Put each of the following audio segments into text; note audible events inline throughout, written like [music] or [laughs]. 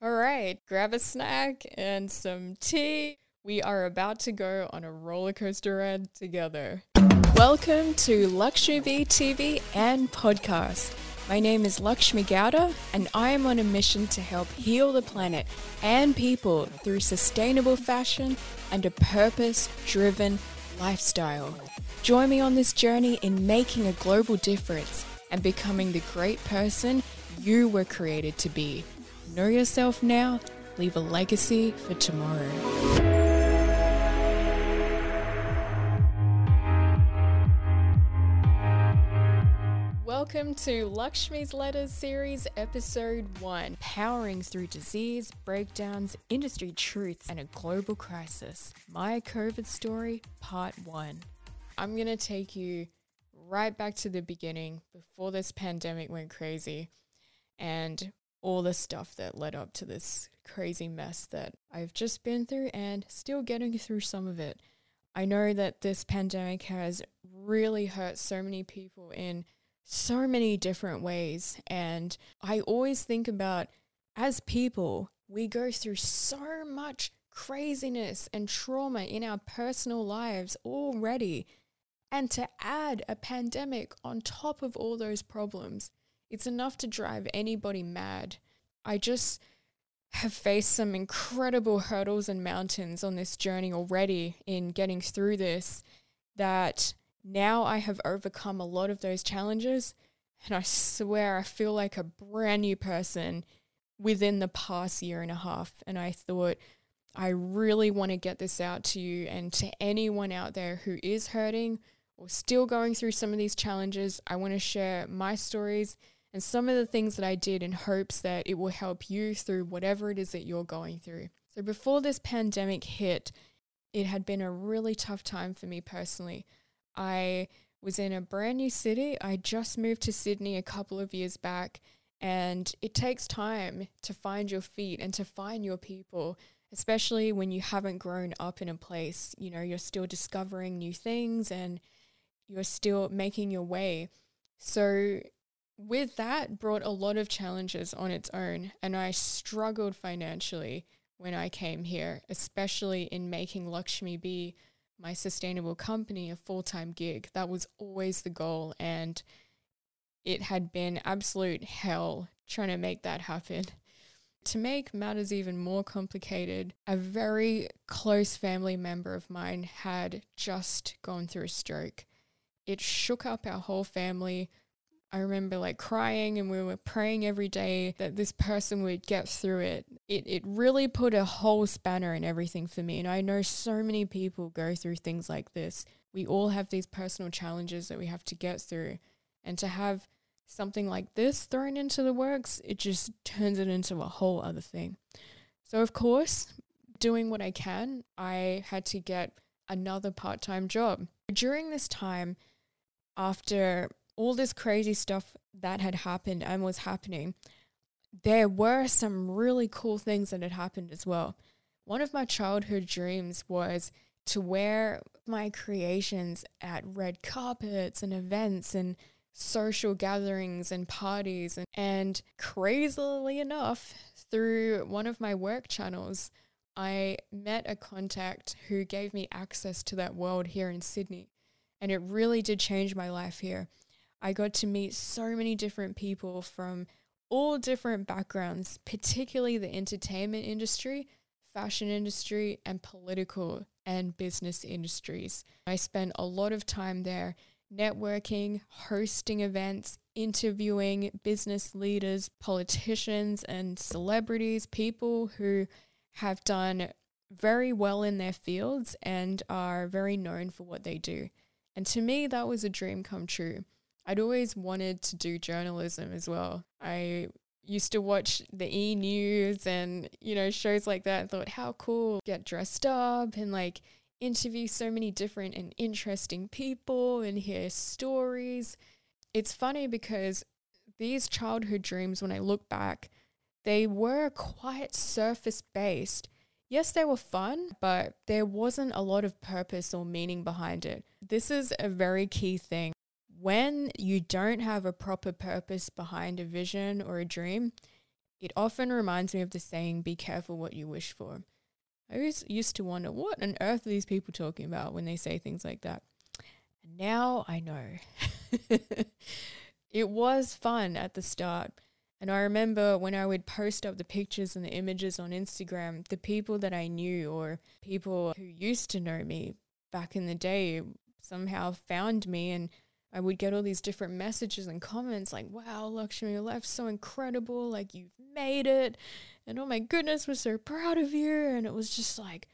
All right, grab a snack and some tea. We are about to go on a roller coaster ride together. Welcome to Lakshmi TV and podcast. My name is Lakshmi Gowda, and I am on a mission to help heal the planet and people through sustainable fashion and a purpose driven lifestyle. Join me on this journey in making a global difference and becoming the great person you were created to be. Know yourself now, leave a legacy for tomorrow. Welcome to Lakshmi's Letters Series, Episode 1 Powering Through Disease, Breakdowns, Industry Truths, and a Global Crisis. My COVID Story, Part 1. I'm going to take you right back to the beginning before this pandemic went crazy and all the stuff that led up to this crazy mess that I've just been through and still getting through some of it. I know that this pandemic has really hurt so many people in so many different ways. And I always think about as people, we go through so much craziness and trauma in our personal lives already. And to add a pandemic on top of all those problems, it's enough to drive anybody mad. I just have faced some incredible hurdles and mountains on this journey already in getting through this that now I have overcome a lot of those challenges. And I swear I feel like a brand new person within the past year and a half. And I thought, I really want to get this out to you and to anyone out there who is hurting or still going through some of these challenges. I want to share my stories and some of the things that I did in hopes that it will help you through whatever it is that you're going through. So before this pandemic hit, it had been a really tough time for me personally. I was in a brand new city. I just moved to Sydney a couple of years back, and it takes time to find your feet and to find your people, especially when you haven't grown up in a place. You know, you're still discovering new things and you're still making your way. So with that brought a lot of challenges on its own and I struggled financially when I came here, especially in making Lakshmi be my sustainable company a full-time gig. That was always the goal and it had been absolute hell trying to make that happen. To make matters even more complicated, a very close family member of mine had just gone through a stroke. It shook up our whole family I remember like crying and we were praying every day that this person would get through it. It it really put a whole spanner in everything for me. And I know so many people go through things like this. We all have these personal challenges that we have to get through. And to have something like this thrown into the works, it just turns it into a whole other thing. So of course, doing what I can, I had to get another part-time job. During this time after all this crazy stuff that had happened and was happening, there were some really cool things that had happened as well. One of my childhood dreams was to wear my creations at red carpets and events and social gatherings and parties. And, and crazily enough, through one of my work channels, I met a contact who gave me access to that world here in Sydney. And it really did change my life here. I got to meet so many different people from all different backgrounds, particularly the entertainment industry, fashion industry, and political and business industries. I spent a lot of time there networking, hosting events, interviewing business leaders, politicians, and celebrities, people who have done very well in their fields and are very known for what they do. And to me, that was a dream come true. I'd always wanted to do journalism as well. I used to watch the E News and, you know, shows like that and thought, how cool, get dressed up and like interview so many different and interesting people and hear stories. It's funny because these childhood dreams, when I look back, they were quite surface based. Yes, they were fun, but there wasn't a lot of purpose or meaning behind it. This is a very key thing when you don't have a proper purpose behind a vision or a dream, It often reminds me of the saying, be careful what you wish for. I always used to wonder what on earth are these people talking about when they say things like that. And now I know. [laughs] it was fun at the start. And I remember when I would post up the pictures and the images on Instagram, the people that I knew or people who used to know me back in the day somehow found me and I would get all these different messages and comments like, wow, Lakshmi, your life's so incredible. Like, you've made it. And oh my goodness, we're so proud of you. And it was just like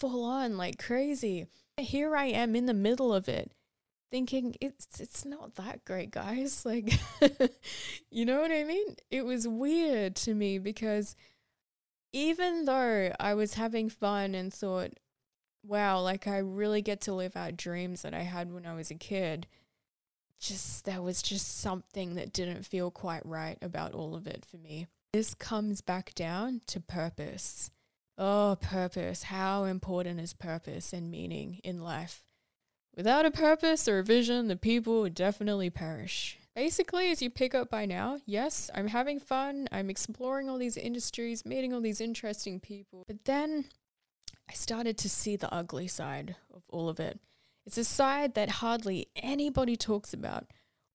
full on, like crazy. Here I am in the middle of it thinking it's it's not that great guys [laughs] like you know what i mean it was weird to me because even though i was having fun and thought wow like i really get to live out dreams that i had when i was a kid just there was just something that didn't feel quite right about all of it for me. This comes back down to purpose. Oh purpose. How important is purpose and meaning in life? Without a purpose or a vision, the people would definitely perish. Basically, as you pick up by now, yes, I'm having fun, I'm exploring all these industries, meeting all these interesting people, but then I started to see the ugly side of all of it. It's a side that hardly anybody talks about,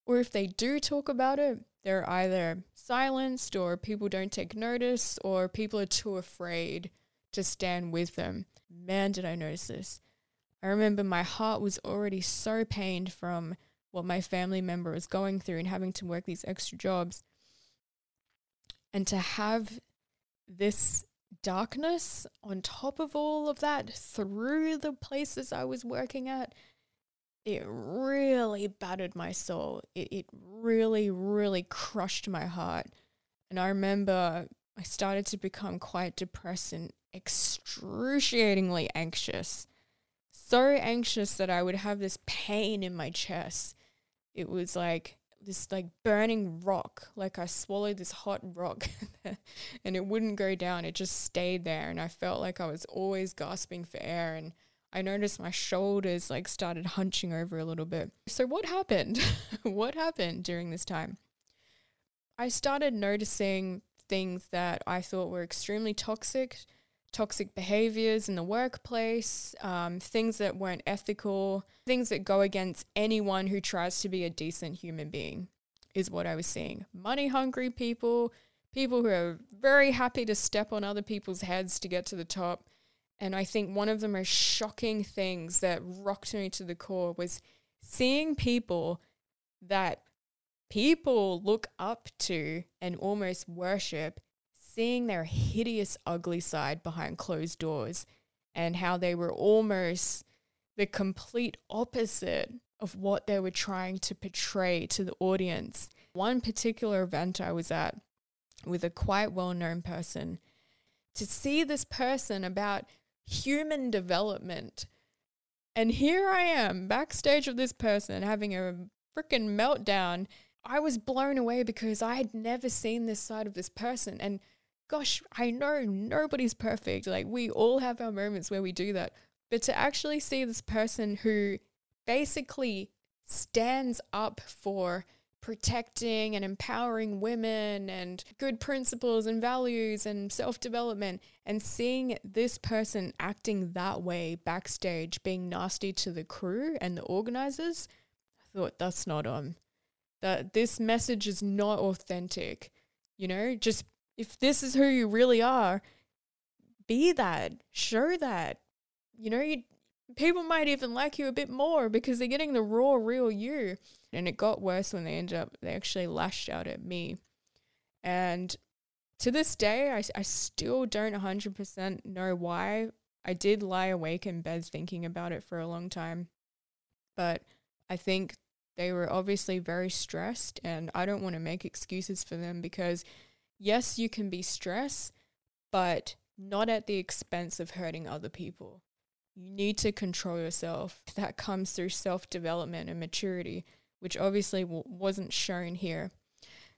or if they do talk about it, they're either silenced, or people don't take notice, or people are too afraid to stand with them. Man, did I notice this. I remember my heart was already so pained from what my family member was going through and having to work these extra jobs. And to have this darkness on top of all of that through the places I was working at, it really battered my soul. It, it really, really crushed my heart. And I remember I started to become quite depressed and excruciatingly anxious so anxious that I would have this pain in my chest. It was like this like burning rock, like I swallowed this hot rock [laughs] and it wouldn't go down. It just stayed there and I felt like I was always gasping for air and I noticed my shoulders like started hunching over a little bit. So what happened? [laughs] what happened during this time? I started noticing things that I thought were extremely toxic toxic behaviors in the workplace, um, things that weren't ethical, things that go against anyone who tries to be a decent human being, is what I was seeing. Money hungry people, people who are very happy to step on other people's heads to get to the top. And I think one of the most shocking things that rocked me to the core was seeing people that people look up to and almost worship seeing their hideous, ugly side behind closed doors and how they were almost the complete opposite of what they were trying to portray to the audience. One particular event I was at with a quite well known person, to see this person about human development. And here I am backstage of this person having a freaking meltdown. I was blown away because I had never seen this side of this person. And gosh, I know nobody's perfect. Like, we all have our moments where we do that. But to actually see this person who basically stands up for protecting and empowering women and good principles and values and self development, and seeing this person acting that way backstage, being nasty to the crew and the organizers, I thought that's not on. That this message is not authentic. You know, just if this is who you really are, be that, show that. You know, you, people might even like you a bit more because they're getting the raw, real you. And it got worse when they ended up, they actually lashed out at me. And to this day, I, I still don't 100% know why. I did lie awake in bed thinking about it for a long time. But I think they were obviously very stressed, and I don't want to make excuses for them because yes, you can be stressed, but not at the expense of hurting other people. You need to control yourself. [laughs] That comes through self development and maturity, which obviously w- wasn't shown here.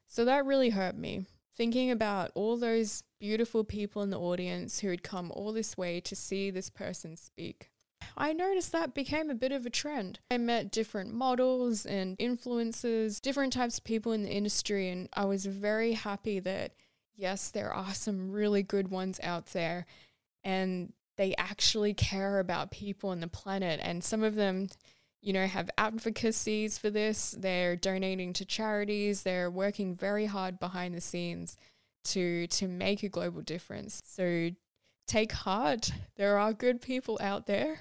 So that really hurt me. Thinking about all those beautiful people in the audience who had come all this way to see this person speak. I noticed that became a bit of a trend. I met different models and influencers, different types of people in the industry, and I was very happy that Yes, there are some really good ones out there, and they actually care about people and the planet. And some of them, you know, have advocacies for this. They're donating to charities. They're working very hard behind the scenes to to make a global difference. So take heart. There are good people out there,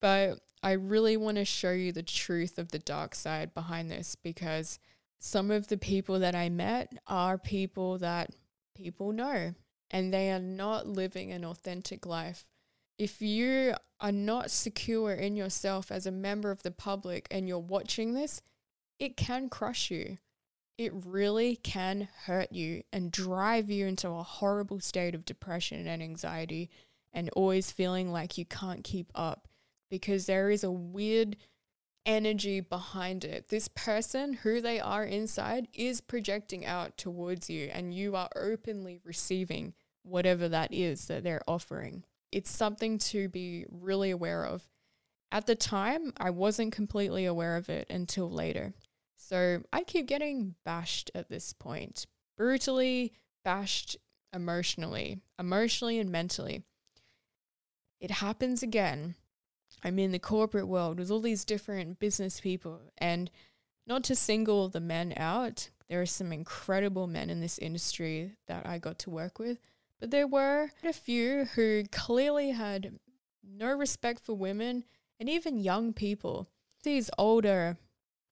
but I really want to show you the truth of the dark side behind this because some of the people that I met are people that people know and they are not living an authentic life. If you are not secure in yourself as a member of the public and you're watching this, it can crush you. It really can hurt you and drive you into a horrible state of depression and anxiety and always feeling like you can't keep up because there is a weird energy behind it. This person, who they are inside, is projecting out towards you, and you are openly receiving whatever that is that they're offering. It's something to be really aware of. At the time, I wasn't completely aware of it until later. So I keep getting bashed at this point, brutally bashed emotionally, emotionally and mentally. It happens again I'm in the corporate world with all these different business people. And not to single the men out, there are some incredible men in this industry that I got to work with. But there were a few who clearly had no respect for women and even young people. These older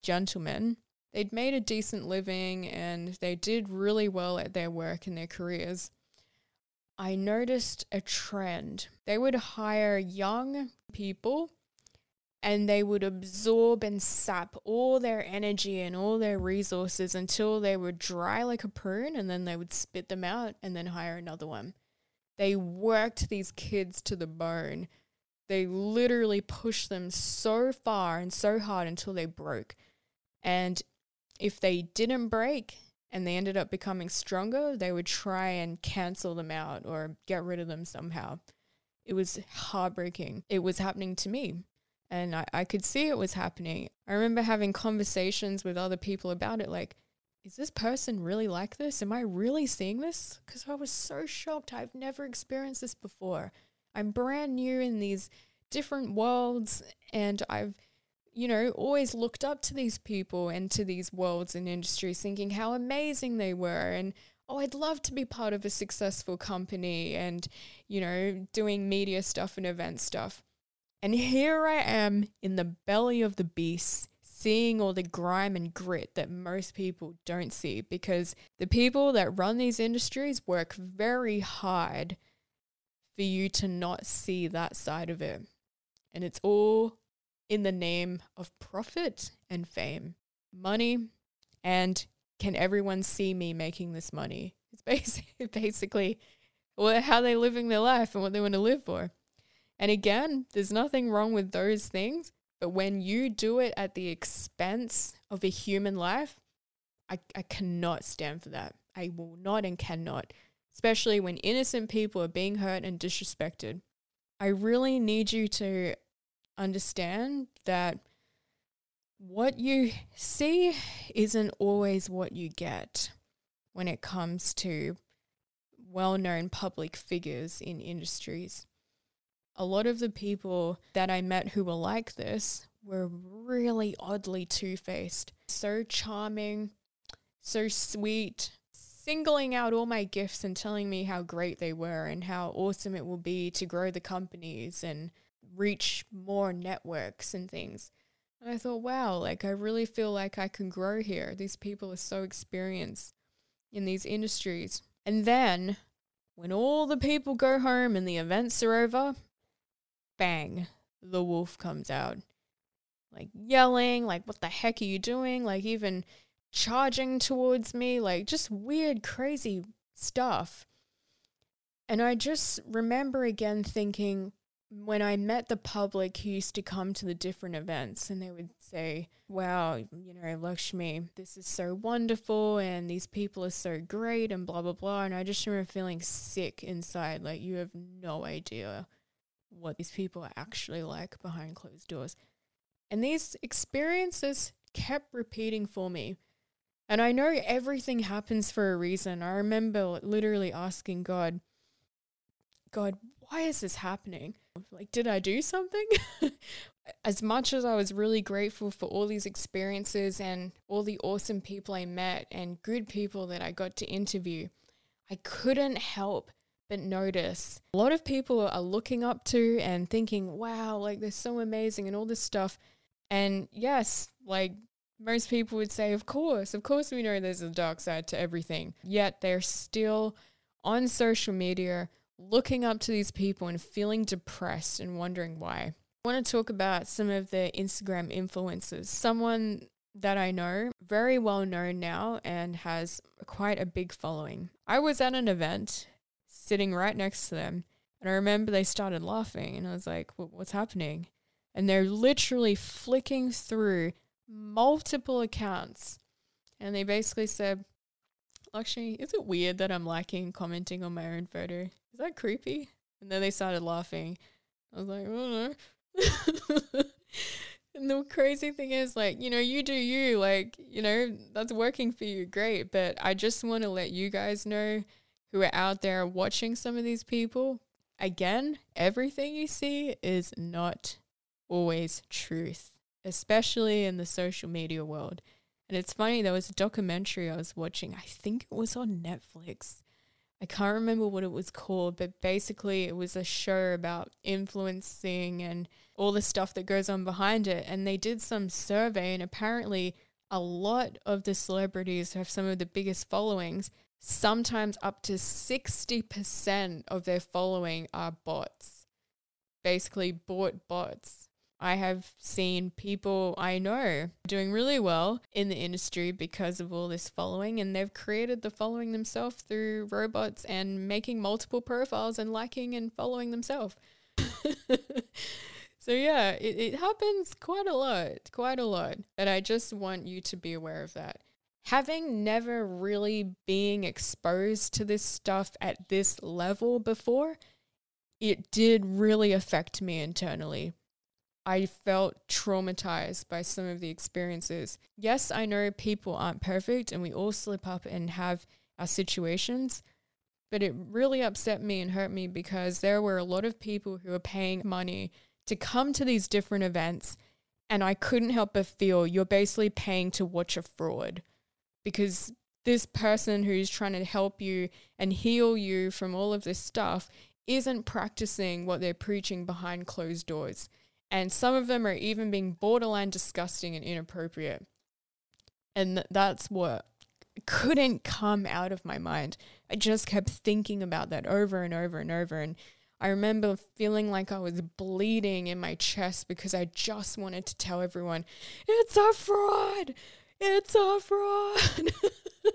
gentlemen, they'd made a decent living and they did really well at their work and their careers. I noticed a trend. They would hire young people and they would absorb and sap all their energy and all their resources until they were dry like a prune and then they would spit them out and then hire another one. They worked these kids to the bone. They literally pushed them so far and so hard until they broke. And if they didn't break, and they ended up becoming stronger, they would try and cancel them out or get rid of them somehow. It was heartbreaking. It was happening to me. And I, I could see it was happening. I remember having conversations with other people about it like, is this person really like this? Am I really seeing this? Because I was so shocked. I've never experienced this before. I'm brand new in these different worlds and I've you know, always looked up to these people and to these worlds and industries, thinking how amazing they were. And oh, I'd love to be part of a successful company and, you know, doing media stuff and event stuff. And here I am in the belly of the beast, seeing all the grime and grit that most people don't see because the people that run these industries work very hard for you to not see that side of it. And it's all in the name of profit and fame, money, and can everyone see me making this money? [laughs] It's [laughs] basically, basically how they're living their life and what they want to live for. And again, there's nothing wrong with those things, but when you do it at the expense of a human life, I, I cannot stand for that. I will not and cannot, especially when innocent people are being hurt and disrespected. I really need you to understand that what you see isn't always what you get when it comes to well known public figures in industries. A lot of the people that I met who were like this were really oddly two faced, so charming, so sweet, singling out all my gifts and telling me how great they were and how awesome it will be to grow the companies and reach more networks and things. And I thought, wow, like I really feel like I can grow here. These people are so experienced in these industries. And then when all the people go home and the events are over, bang, the wolf comes out. Like yelling, like, what the heck are you doing? Like, even charging towards me, like, just weird, crazy stuff. And I just remember again thinking, when I met the public who used to come to the different events and they would say, Wow, you know, Lakshmi, this is so wonderful and these people are so great and blah, blah, blah. And I just remember feeling sick inside. Like, you have no idea what these people are actually like behind closed doors. And these experiences kept repeating for me. And I know everything happens for a reason. I remember literally asking God, God, why is this happening? Like, did I do something? [laughs] as much as I was really grateful for all these experiences and all the awesome people I met and good people that I got to interview, I couldn't help but notice a lot of people are looking up to and thinking, wow, like they're so amazing and all this stuff. And yes, like most people would say, of course, of course, we know there's a dark side to everything. Yet they're still on social media looking up to these people and feeling depressed and wondering why. I want to talk about some of the Instagram influencers. Someone that I know, very well known now and has quite a big following. I was at an event sitting right next to them, and I remember they started laughing, and I was like, What's happening? And they're literally flicking through multiple accounts, and they basically said, Lakshmi, is it weird that I'm liking commenting on my own photo? Is that creepy? And then they started laughing. I was like, oh no. [laughs] and the crazy thing is, like, you know, you do you, like, you know, that's working for you, great. But I just want to let you guys know who are out there watching some of these people. Again, everything you see is not always truth, especially in the social media world. And it's funny, there was a documentary I was watching, I think it was on Netflix. I can't remember what it was called, but basically it was a show about influencing and all the stuff that goes on behind it. And they did some survey, and apparently a lot of the celebrities who have some of the biggest followings. Sometimes up to 60% of their following are bots, basically bought bots. I have seen people I know doing really well in the industry because of all this following, and they've created the following themselves through robots and making multiple profiles and liking and following themselves. [laughs] so, yeah, it, it happens quite a lot, quite a lot. But I just want you to be aware of that. Having never really being exposed to this stuff at this level before, it did really affect me internally I felt traumatized by some of the experiences. Yes, I know people aren't perfect and we all slip up and have our situations, but it really upset me and hurt me because there were a lot of people who were paying money to come to these different events. And I couldn't help but feel you're basically paying to watch a fraud because this person who's trying to help you and heal you from all of this stuff isn't practicing what they're preaching behind closed doors and some of them are even being borderline disgusting and inappropriate. And th- that's what couldn't come out of my mind. I just kept thinking about that over and over and over. And I remember feeling like I was bleeding in my chest because I just wanted to tell everyone, it's a fraud. It's a fraud. [laughs]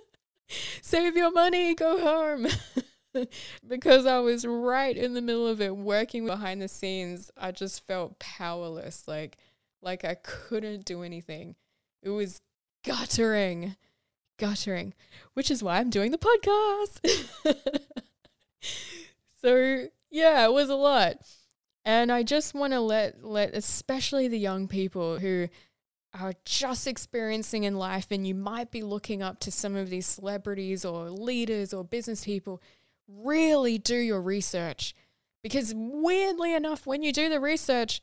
Save your money, go home. [laughs] [laughs] because I was right in the middle of it working behind the scenes. I just felt powerless, like like I couldn't do anything. It was guttering. Guttering, which is why I'm doing the podcast. [laughs] so, yeah, it was a lot. And I just want to let let especially the young people who are just experiencing in life and you might be looking up to some of these celebrities or leaders or business people really do your research because weirdly enough, when you do the research,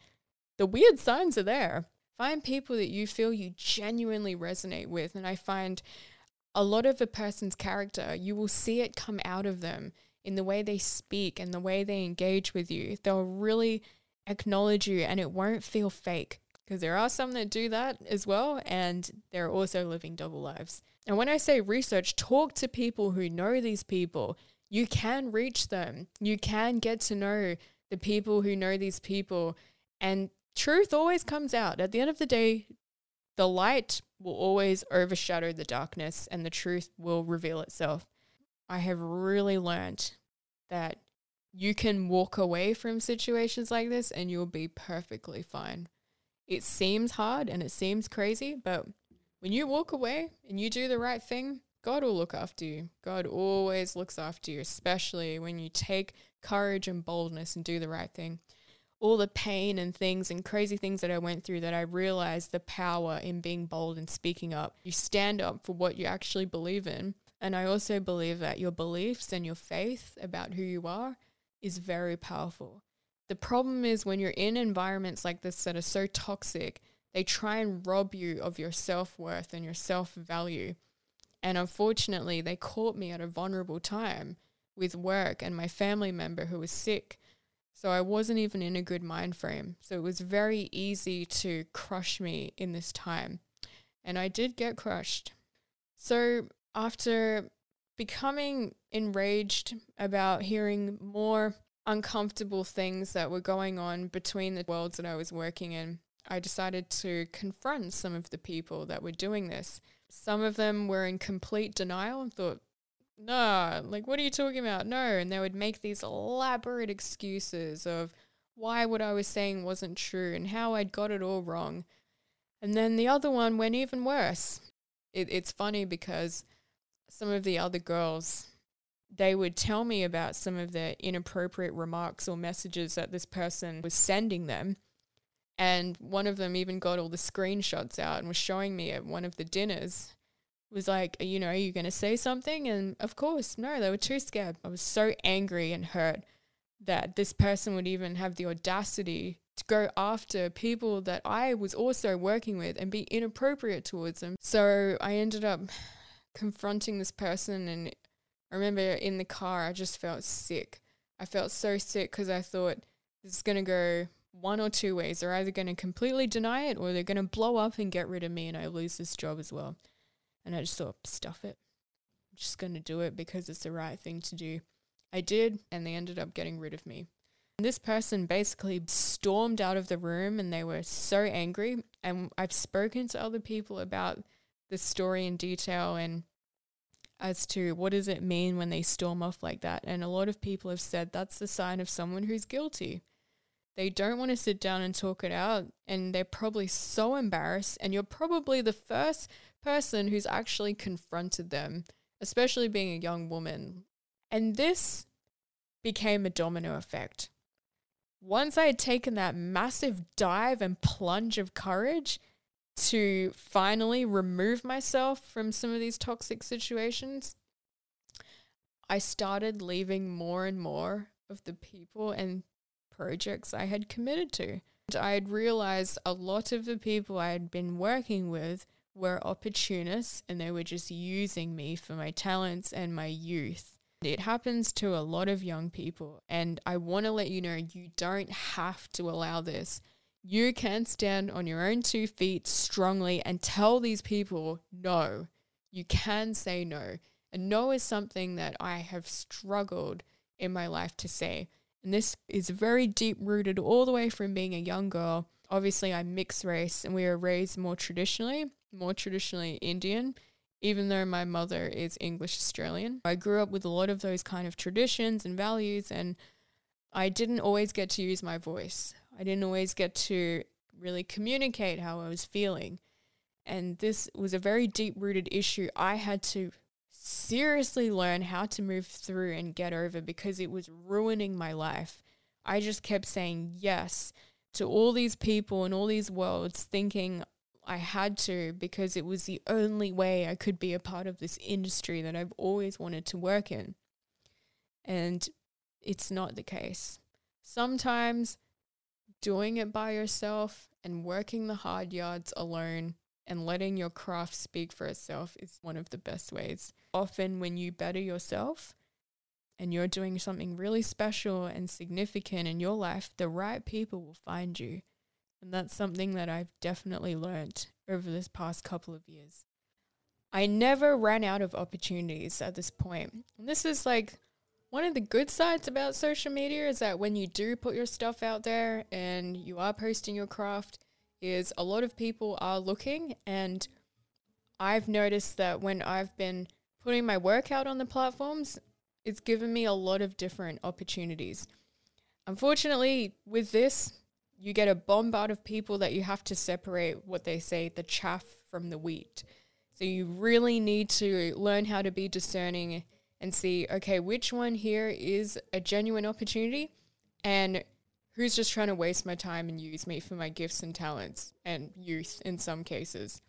the weird signs are there. Find people that you feel you genuinely resonate with. And I find a lot of a person's character, you will see it come out of them in the way they speak and the way they engage with you. They'll really acknowledge you and it won't feel fake because there are some that do that as well and they're also living double lives. And when I say research, talk to people who know these people you can reach them. You can get to know the people who know these people. And truth always comes out. At the end of the day, the light will always overshadow the darkness and the truth will reveal itself. I have really learned that you can walk away from situations like this and you'll be perfectly fine. It seems hard and it seems crazy, but when you walk away and you do the right thing, God will look after you. God always looks after you, especially when you take courage and boldness and do the right thing. all the pain and things and crazy things that I went through that I realized the power in being bold and speaking up. You stand up for what you actually believe in. And I also believe that your beliefs and your faith about who you are is very powerful. The problem is when you're in environments like this that are so toxic, they try and rob you of your self worth and your self value. And unfortunately, they caught me at a vulnerable time with work and my family member who was sick. So I wasn't even in a good mind frame. So it was very easy to crush me in this time. And I did get crushed. So after becoming enraged about hearing more uncomfortable things that were going on between the worlds that I was working in, I decided to confront some of the people that were doing this. Some of them were in complete denial and thought, no, like, what are you talking about? No. And they would make these elaborate excuses of why what I was saying wasn't true and how I'd got it all wrong. And then the other one went even worse. It, it's funny because some of the other girls, they would tell me about some of the inappropriate remarks or messages that this person was sending them. And one of them even got all the screenshots out and was showing me at one of the dinners. Was like, you know, are you going to say something? And of course, no, they were too scared. I was so angry and hurt that this person would even have the audacity to go after people that I was also working with and be inappropriate towards them. So I ended up confronting this person. And I remember in the car, I just felt sick. I felt so sick because I thought this is going to go one or two ways. They're either going to completely deny it or they're going to blow up and get rid of me and I lose this job as well. And I just thought, stuff it. I'm just going to do it because it's the right thing to do. I did, and they ended up getting rid of me. And this person basically stormed out of the room and they were so angry. And I've spoken to other people about the story in detail and as to what does it mean when they storm off like that. And a lot of people have said that's the sign of someone who's guilty. They don't want to sit down and talk it out, and they're probably so embarrassed. And you're probably the first person who's actually confronted them, especially being a young woman. And this became a domino effect. Once I had taken that massive dive and plunge of courage to finally remove myself from some of these toxic situations, I started leaving more and more of the people and projects I had committed to. I had realized a lot of the people I had been working with were opportunists and they were just using me for my talents and my youth. It happens to a lot of young people, and I want to let you know you don't have to allow this. You can stand on your own two feet strongly and tell these people no. You can say no. And no is something that I have struggled in my life to say. And this is very deep rooted all the way from being a young girl. Obviously, I'm mixed race and we are raised more traditionally, more traditionally Indian, even though my mother is English Australian. I grew up with a lot of those kind of traditions and values, and I didn't always get to use my voice. I didn't always get to really communicate how I was feeling. And this was a very deep rooted issue I had to seriously learn how to move through and get over because it was ruining my life. I just kept saying yes to all these people and all these worlds, thinking I had to because it was the only way I could be a part of this industry that I've always wanted to work in. And it's not the case. Sometimes doing it by yourself and working the hard yards alone and letting your craft speak for itself is one of the best ways. Often, when you better yourself and you're doing something really special and significant in your life, the right people will find you. And that's something that I've definitely learned over this past couple of years. I never ran out of opportunities at this point. And this is like one of the good sides about social media is that when you do put your stuff out there and you are posting your craft, is a lot of people are looking and I've noticed that when I've been putting my work out on the platforms, it's given me a lot of different opportunities. Unfortunately, with this, you get a bombard of people that you have to separate what they say the chaff from the wheat. So you really need to learn how to be discerning and see okay, which one here is a genuine opportunity and who's just trying to waste my time and use me for my gifts and talents and youth in some cases.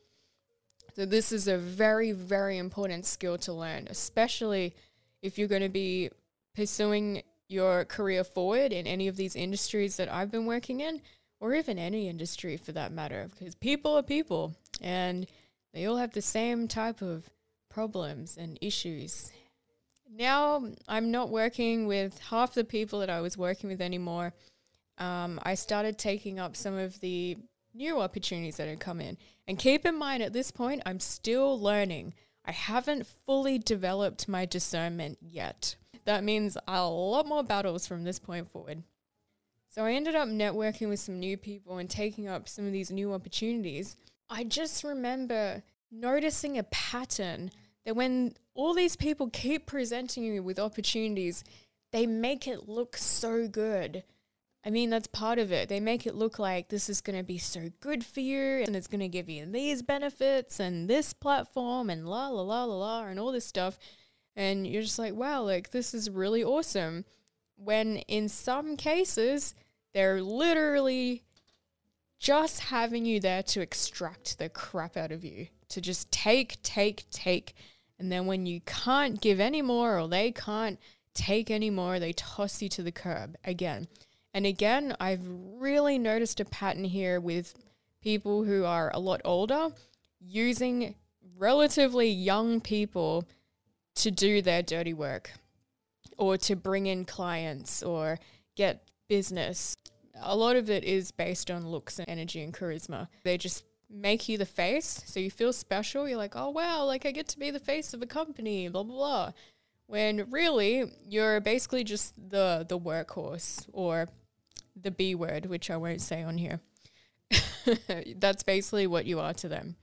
So, this is a very, very important skill to learn, especially if you're going to be pursuing your career forward in any of these industries that I've been working in, or even any industry for that matter, because people are people and they all have the same type of problems and issues. Now I'm not working with half the people that I was working with anymore. Um, I started taking up some of the new opportunities that had come in. And keep in mind, at this point, I'm still learning. I haven't fully developed my discernment yet. That means a lot more battles from this point forward. So I ended up networking with some new people and taking up some of these new opportunities. I just remember noticing a pattern that when all these people keep presenting you with opportunities, they make it look so good. I mean, that's part of it. They make it look like this is going to be so good for you and it's going to give you these benefits and this platform and la la la la la and all this stuff. And you're just like, wow, like this is really awesome. When in some cases, they're literally just having you there to extract the crap out of you, to just take, take, take. And then when you can't give any more or they can't take any more, they toss you to the curb again. And again, I've really noticed a pattern here with people who are a lot older using relatively young people to do their dirty work or to bring in clients or get business. A lot of it is based on looks and energy and charisma. They just make you the face so you feel special. You're like, oh wow, like I get to be the face of a company, blah blah blah. When really you're basically just the the workhorse or the B word, which I won't say on here. [laughs] That's basically what you are to them.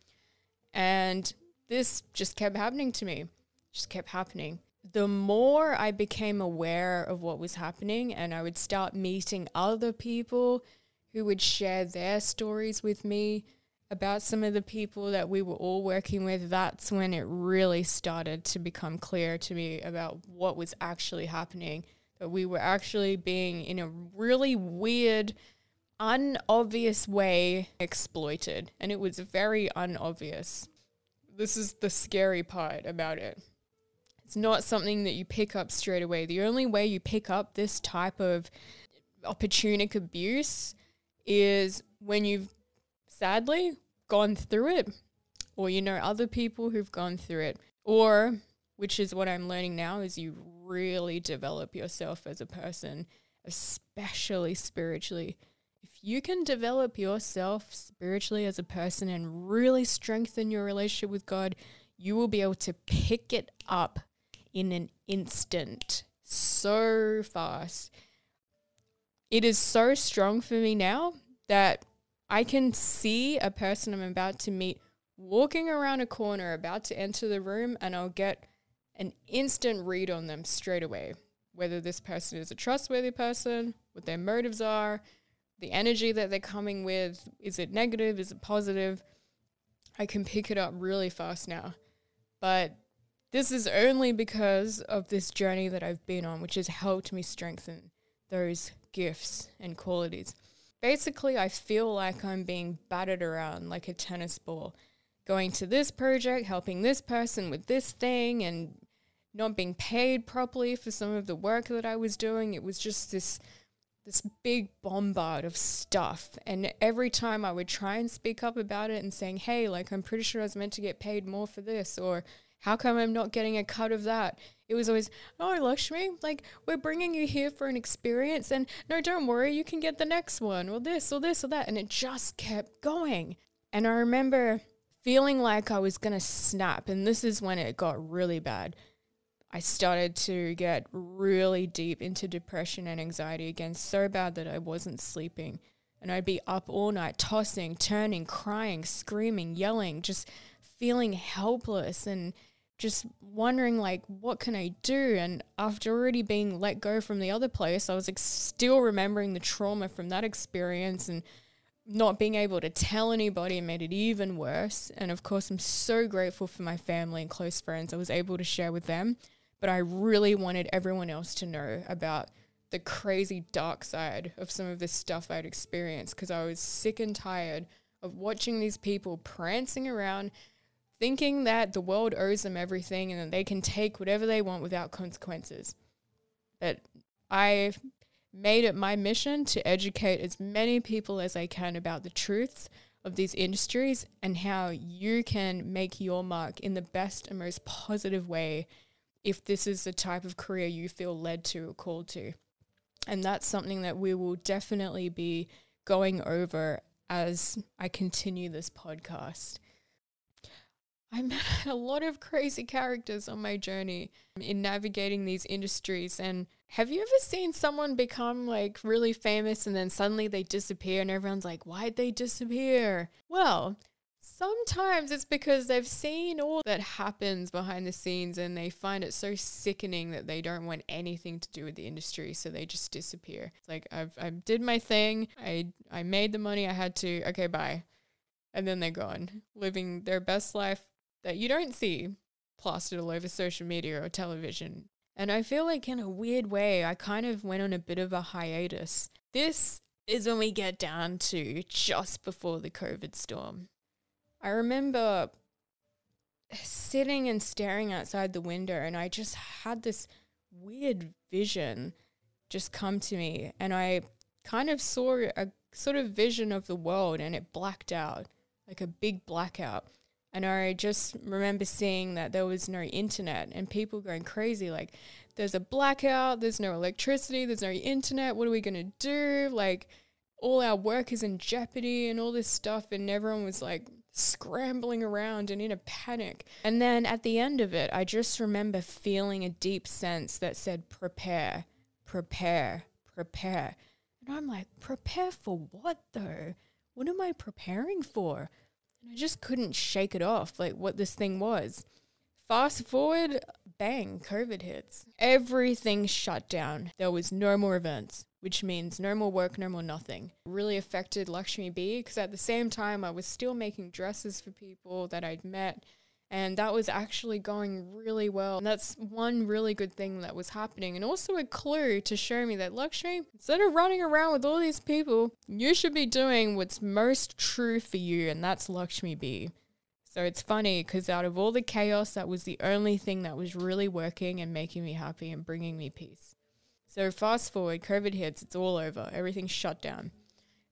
And this just kept happening to me, just kept happening. The more I became aware of what was happening, and I would start meeting other people who would share their stories with me about some of the people that we were all working with, that's when it really started to become clear to me about what was actually happening that we were actually being in a really weird, unobvious way exploited. And it was very unobvious. This is the scary part about it. It's not something that you pick up straight away. The only way you pick up this type of opportunic abuse is when you've sadly gone through it, or you know other people who've gone through it, or which is what I'm learning now is you really develop yourself as a person, especially spiritually. If you can develop yourself spiritually as a person and really strengthen your relationship with God, you will be able to pick it up in an instant so fast. It is so strong for me now that I can see a person I'm about to meet walking around a corner, about to enter the room, and I'll get an instant read on them straight away. Whether this person is a trustworthy person, what their motives are, the energy that they're coming with, is it negative, is it positive? I can pick it up really fast now. But this is only because of this journey that I've been on, which has helped me strengthen those gifts and qualities. Basically, I feel like I'm being battered around like a tennis ball, going to this project, helping this person with this thing, and not being paid properly for some of the work that I was doing. It was just this this big bombard of stuff. And every time I would try and speak up about it and saying, hey, like, I'm pretty sure I was meant to get paid more for this, or how come I'm not getting a cut of that? It was always, oh, Lakshmi, like, we're bringing you here for an experience, and no, don't worry, you can get the next one, or this, or this, or that. And it just kept going. And I remember feeling like I was going to snap, and this is when it got really bad. I started to get really deep into depression and anxiety again, so bad that I wasn't sleeping. And I'd be up all night, tossing, turning, crying, screaming, yelling, just feeling helpless and just wondering, like, what can I do? And after already being let go from the other place, I was like, still remembering the trauma from that experience and not being able to tell anybody made it even worse. And of course, I'm so grateful for my family and close friends. I was able to share with them but I really wanted everyone else to know about the crazy dark side of some of this stuff I'd experienced because I was sick and tired of watching these people prancing around thinking that the world owes them everything and that they can take whatever they want without consequences. But I made it my mission to educate as many people as I can about the truths of these industries and how you can make your mark in the best and most positive way if this is the type of career you feel led to or called to. And that's something that we will definitely be going over as I continue this podcast. I met [laughs] a lot of crazy characters on my journey in navigating these industries. And have you ever seen someone become like really famous and then suddenly they disappear and everyone's like, why'd they disappear? Well, sometimes it's because they've seen all that happens behind the scenes and they find it so sickening that they don't want anything to do with the industry. So they just disappear. It's like, I've, I did my thing. I, I made the money I had to. Okay, bye. And then they're gone, living their best life that you don't see plastered all over social media or television. And I feel like, in a weird way, I kind of went on a bit of a hiatus. This is when we get down to just before the COVID storm. I remember sitting and staring outside the window, and I just had this weird vision just come to me. And I kind of saw a sort of vision of the world, and it blacked out like a big blackout. And I just remember seeing that there was no internet and people going crazy like, there's a blackout, there's no electricity, there's no internet. What are we to do? Like, all our work is in jeopardy and all this stuff. And everyone was like scrambling around and in a panic. And then at the end of it, I just remember feeling a deep sense that said, prepare, prepare, prepare. And I'm like, prepare for what though? What am I preparing for? And I just couldn't shake it off, like what this thing was. Fast forward, bang, COVID hits. Everything shut down. There was no more events, which means no more work, no more nothing. Really affected Lakshmi B because at the same time, I was still making dresses for people that I'd met and that was actually going really well. And that's one really good thing that was happening, and also a clue to show me that Lakshmi, instead of running around with all these people, you should be doing what's most true for you, and that's Lakshmi B. So it's funny because out of all the chaos, that was the only thing that was really working and making me happy and bringing me peace. So fast forward, COVID hits, it's all over, everything's shut down.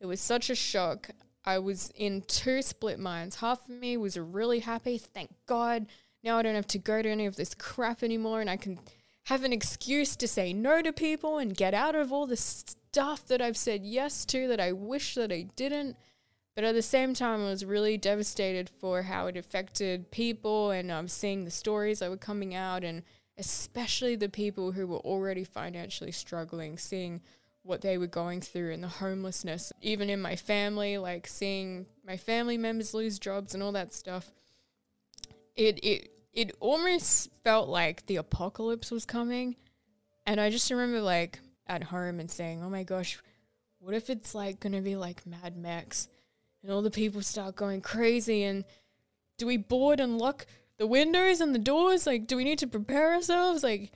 It was such a shock. I was in two split minds. Half of me was really happy, thank God. Now I don't have to go to any of this crap anymore and I can have an excuse to say no to people and get out of all the stuff that I've said yes to that I wish that I didn't. But at the same time, I was really devastated for how it affected people and um, seeing the stories that were coming out, and especially the people who were already financially struggling, seeing what they were going through and the homelessness, even in my family, like seeing my family members lose jobs and all that stuff. It it it almost felt like the apocalypse was coming. And I just remember like at home and saying, "Oh my gosh, what if it's like to be like Mad Max and all the people start going crazy and do we board and lock the windows and the doors? Like do we need to prepare ourselves like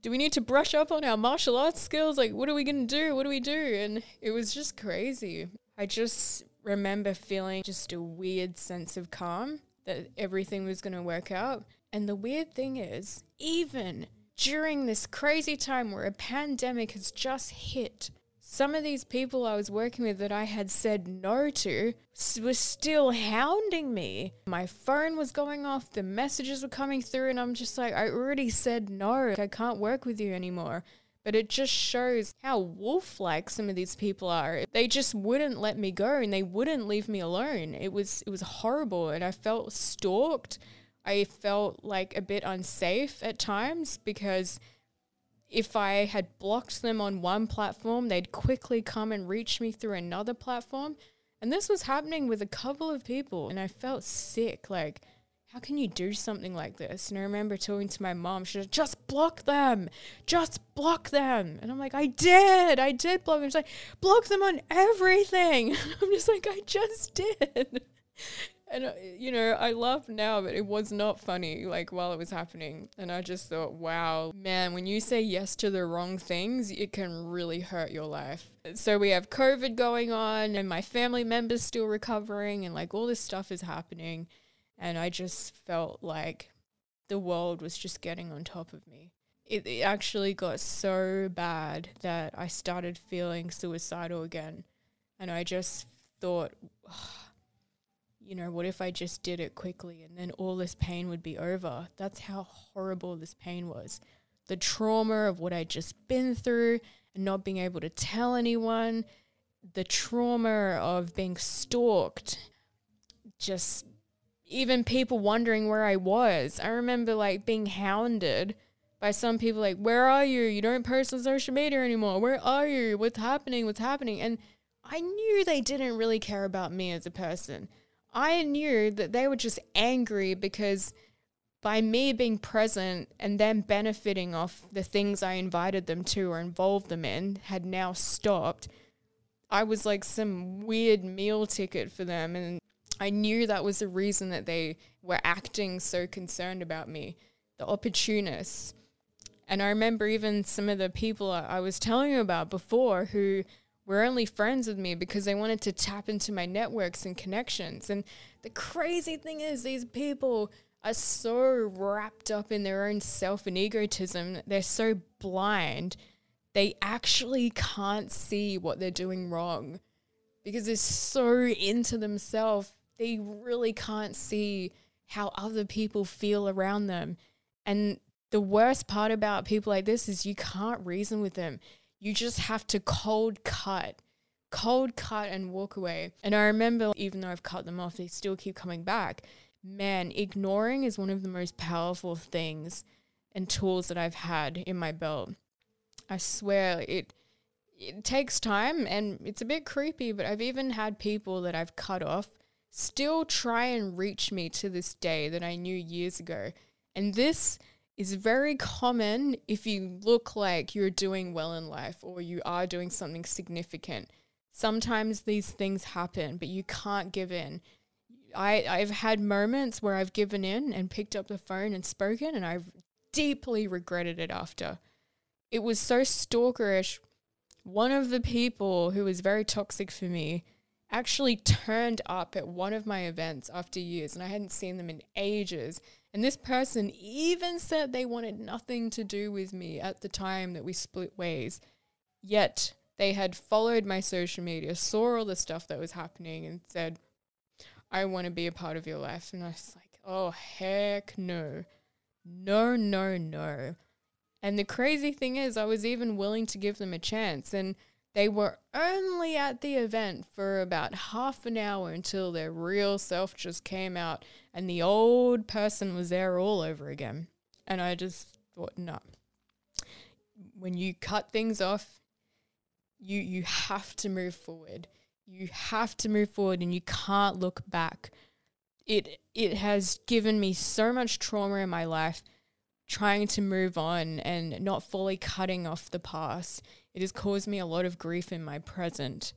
do we need to brush up on our martial arts skills? Like, what are we going to do? What do we do? And it was just crazy. I just remember feeling just a weird sense of calm that everything was going to work out. And the weird thing is, even during this crazy time where a pandemic has just hit, some of these people I was working with that I had said no to were still hounding me. My phone was going off, the messages were coming through, and I'm just like, I already said no, I can't work with you anymore. But it just shows how wolf like some of these people are. They just wouldn't let me go and they wouldn't leave me alone. It was it was horrible and I felt stalked. I felt like a bit unsafe at times because if I had blocked them on one platform, they'd quickly come and reach me through another platform. And this was happening with a couple of people, and I felt sick. Like, how can you do something like this? And I remember talking to my mom. She said, just block them. Just block them. And I'm like, I did. I did block them. She's like, block them on everything. [laughs] I'm just like, I just did. And uh, you know, I laugh now, but it was not funny like while it was happening. And I just thought, wow, man, when you say yes to the wrong things, it can really hurt your life. So we have COVID going on, and my family members still recovering, and like all this stuff is happening. And I just felt like the world was just getting on top of me. It, it actually got so bad that I started feeling suicidal again. And I just thought, [sighs] you know, what if I just did it quickly and then all this pain would be over? That's how horrible this pain was. The trauma of what I'd just been through and not being able to tell anyone, the trauma of being stalked, just even people wondering where I was. I remember like being hounded by some people like, Where are you? You don't post on social media anymore. Where are you? What's happening? What's happening? And I knew they didn't really care about me as a person. I knew that they were just angry because by me being present and them benefiting off the things I invited them to or involved them in had now stopped. I was like some weird meal ticket for them. And I knew that was the reason that they were acting so concerned about me, the opportunists. And I remember even some of the people I was telling you about before who were only friends with me because they wanted to tap into my networks and connections. And the crazy thing is, these people are so wrapped up in their own self and egotism, they're so blind, they actually can't see what they're doing wrong because they're so into themselves. They really can't see how other people feel around them. And the worst part about people like this is you can't reason with them you just have to cold cut, cold cut and walk away. And I remember, even though I've cut them off, they still keep coming back. Man, ignoring is one of the most powerful things and tools that I've had in my belt. I swear it it takes time and it's a bit creepy, but I've even had people that I've cut off still try and reach me to this day that I knew years ago. And this is very common if you look like you're doing well in life or you are doing something significant. Sometimes these things happen, but you can't give in. I, I've had moments where I've given in and picked up the phone and spoken, and I've deeply regretted it after. It was so stalkerish. One of the people who was very toxic for me actually turned up at one of my events after years, and I hadn't seen them in ages and this person even said they wanted nothing to do with me at the time that we split ways. Yet they had followed my social media, saw all the stuff that was happening, and said, I want to be a part of your life. And I was like, oh, heck no. No, no, no. And the crazy thing is, I was even willing to give them a chance. And they were only at the event for about half an hour until their real self just came out and the old person was there all over again. And I just thought, no. When you cut things off, you you have to move forward. You have to move forward and you can't look back. It it has given me so much trauma in my life trying to move on and not fully cutting off the past. It has caused me a lot of grief in my present.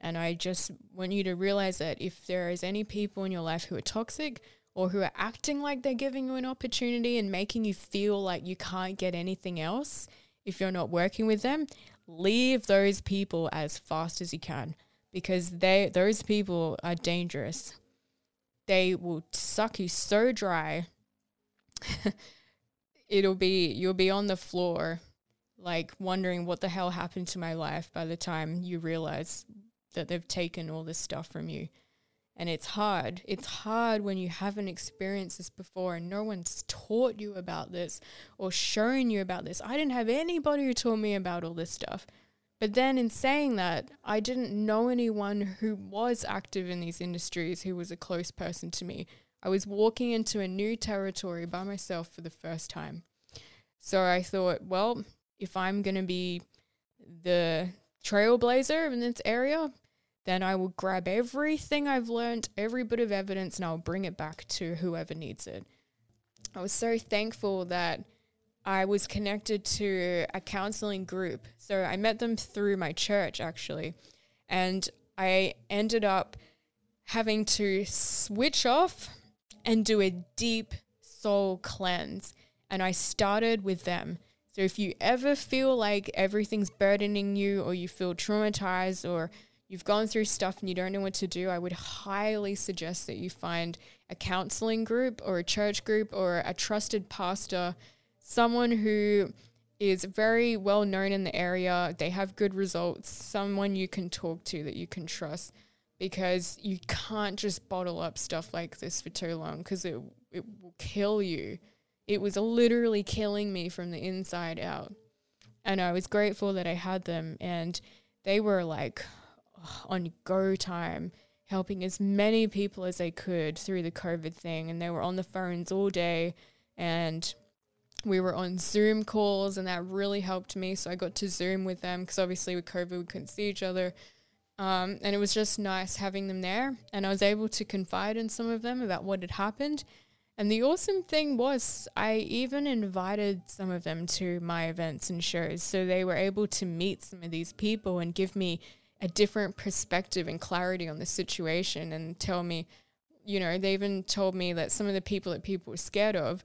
And I just want you to realize that if there is any people in your life who are toxic or who are acting like they're giving you an opportunity and making you feel like you can't get anything else if you're not working with them, leave those people as fast as you can because they those people are dangerous. They will suck you so dry. [laughs] It'll be you'll be on the floor like wondering what the hell happened to my life by the time you realize that they've taken all this stuff from you. And it's hard. It's hard when you haven't experienced this before and no one's taught you about this or shown you about this. I didn't have anybody who taught me about all this stuff. But then, in saying that, I didn't know anyone who was active in these industries who was a close person to me. I was walking into a new territory by myself for the first time. So I thought, well, if I'm going to be the trailblazer in this area, then I will grab everything I've learned, every bit of evidence, and I'll bring it back to whoever needs it. I was so thankful that I was connected to a counseling group. So I met them through my church, actually. And I ended up having to switch off and do a deep soul cleanse. And I started with them. So if you ever feel like everything's burdening you, or you feel traumatized, or you've gone through stuff and you don't know what to do, I would highly suggest that you find a counseling group or a church group or a trusted pastor, someone who is very well known in the area. They have good results, someone you can talk to that you can trust because you can't just bottle up stuff like this for too long because it, it will kill you. It was literally killing me from the inside out. And I was grateful that I had them. And they were like on go time, helping as many people as they could through the COVID thing. And they were on the phones all day. And we were on Zoom calls, and that really helped me. So I got to Zoom with them because obviously with COVID, we couldn't see each other. Um, and it was just nice having them there. And I was able to confide in some of them about what had happened. And the awesome thing was, I even invited some of them to my events and shows. So they were able to meet some of these people and give me a different perspective and clarity on the situation and tell me, you know, they even told me that some of the people that people were scared of,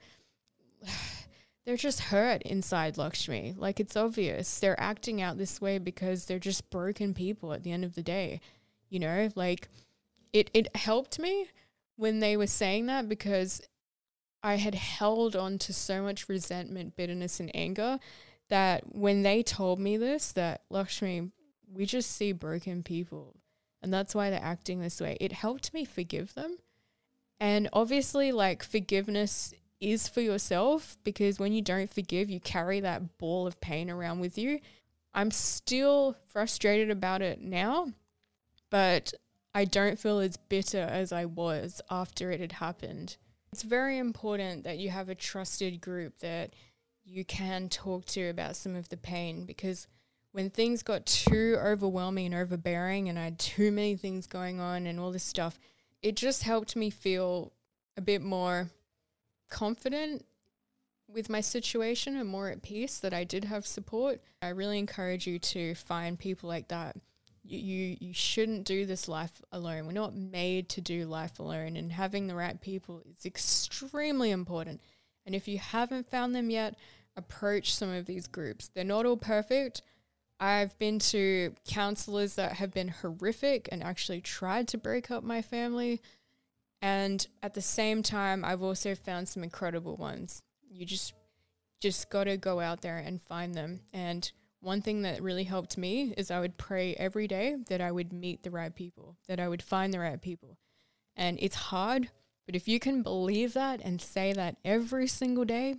they're just hurt inside Lakshmi. Like it's obvious. They're acting out this way because they're just broken people at the end of the day. You know, like it, it helped me when they were saying that because I had held on to so much resentment, bitterness, and anger that when they told me this, that Lakshmi, we just see broken people. And that's why they're acting this way. It helped me forgive them. And obviously, like, forgiveness is for yourself because when you don't forgive, you carry that ball of pain around with you. I'm still frustrated about it now, but I don't feel as bitter as I was after it had happened. It's very important that you have a trusted group that you can talk to about some of the pain because when things got too overwhelming and overbearing and I had too many things going on and all this stuff, it just helped me feel a bit more confident with my situation and more at peace that I did have support. I really encourage you to find people like that you, you you shouldn't do this life alone. We're not made to do life alone, and having the right people is extremely important. And if you haven't found them yet, approach some of these groups. They're not all perfect. I've been to counselors that have been horrific and actually tried to break up my family. And at the same time, I've also found some incredible ones. You just just got to go out there and find them. And one thing that really helped me is I would pray every day that I would meet the right people, that I would find the right people. And it's hard, but if you can believe that and say that every single day,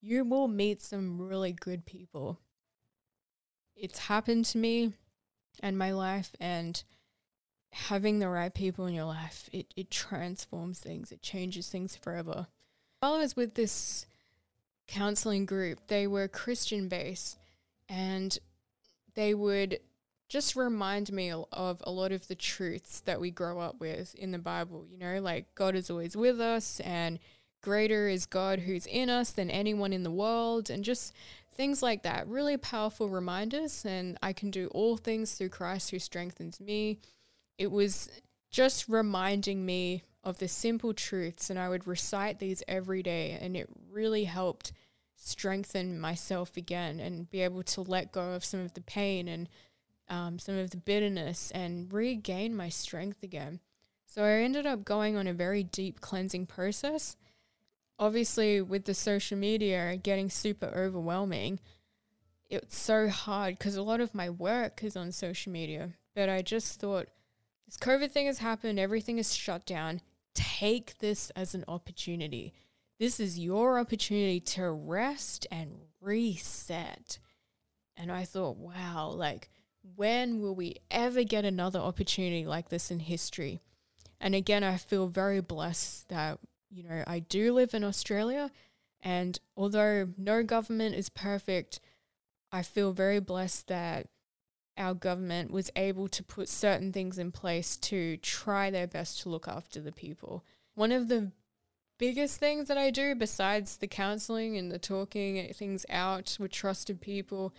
you will meet some really good people. It's happened to me and my life and having the right people in your life, it, it transforms things, it changes things forever. While I was with this counseling group, they were Christian based and they would just remind me of a lot of the truths that we grow up with in the Bible. You know, like God is always with us, and greater is God who's in us than anyone in the world, and just things like that. Really powerful reminders. And I can do all things through Christ who strengthens me. It was just reminding me of the simple truths, and I would recite these every day, and it really helped strengthen myself again and be able to let go of some of the pain and um, some of the bitterness and regain my strength again. So I ended up going on a very deep cleansing process. Obviously, with the social media getting super overwhelming, it's so hard because a lot of my work is on social media. But I just thought, this COVID thing has happened, everything is shut down. Take this as an opportunity. This is your opportunity to rest and reset. And I thought, wow, like, when will we ever get another opportunity like this in history? And again, I feel very blessed that, you know, I do live in Australia. And although no government is perfect, I feel very blessed that our government was able to put certain things in place to try their best to look after the people. One of the biggest things that I do besides the counseling and the talking things out with trusted people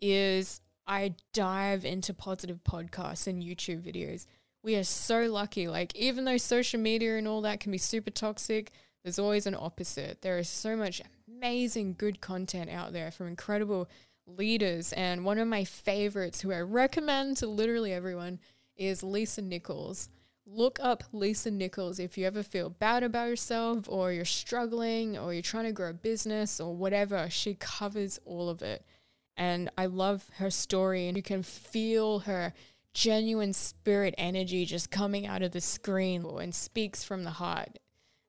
is I dive into positive podcasts and YouTube videos. we are so lucky. Like, even though social media and all that can be super toxic, there's always an opposite. There is so much amazing, good content out there from incredible leaders. And one of my favorites, who I recommend to literally everyone, is Lisa Nichols. Look up Lisa Nichols if you ever feel bad about yourself or you're struggling or you're trying to grow a business or whatever. She covers all of it. And I love her story, and you can feel her genuine spirit energy just coming out of the screen and speaks from the heart.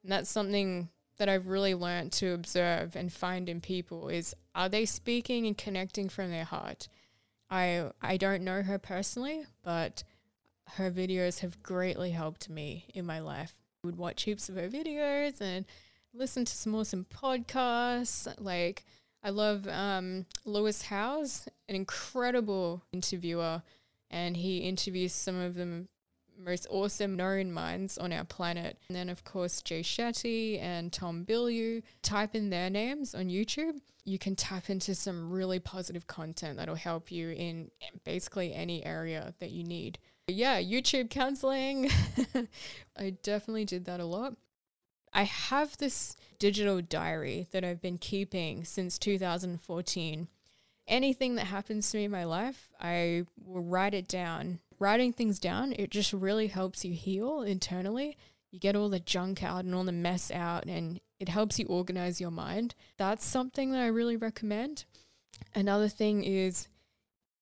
And that's something that I've really learned to observe and find in people is are they speaking and connecting from their heart? I I don't know her personally, but her videos have greatly helped me in my life. I would watch heaps of her videos and listen to some awesome podcasts. Like I love um, Lewis Howes, an incredible interviewer, and he interviews some of the most awesome known minds on our planet. And then, of course, Jay Shetty and Tom Bilyeu. Type in their names on YouTube. You can tap into some really positive content that'll help you in basically any area that you need. Yeah, YouTube counseling. [laughs] I definitely did that a lot. I have this digital diary that I've been keeping since 2014. Anything that happens to me in my life, I will write it down. Writing things down, it just really helps you heal internally. You get all the junk out and all the mess out, and it helps you organize your mind. That's something that I really recommend. Another thing is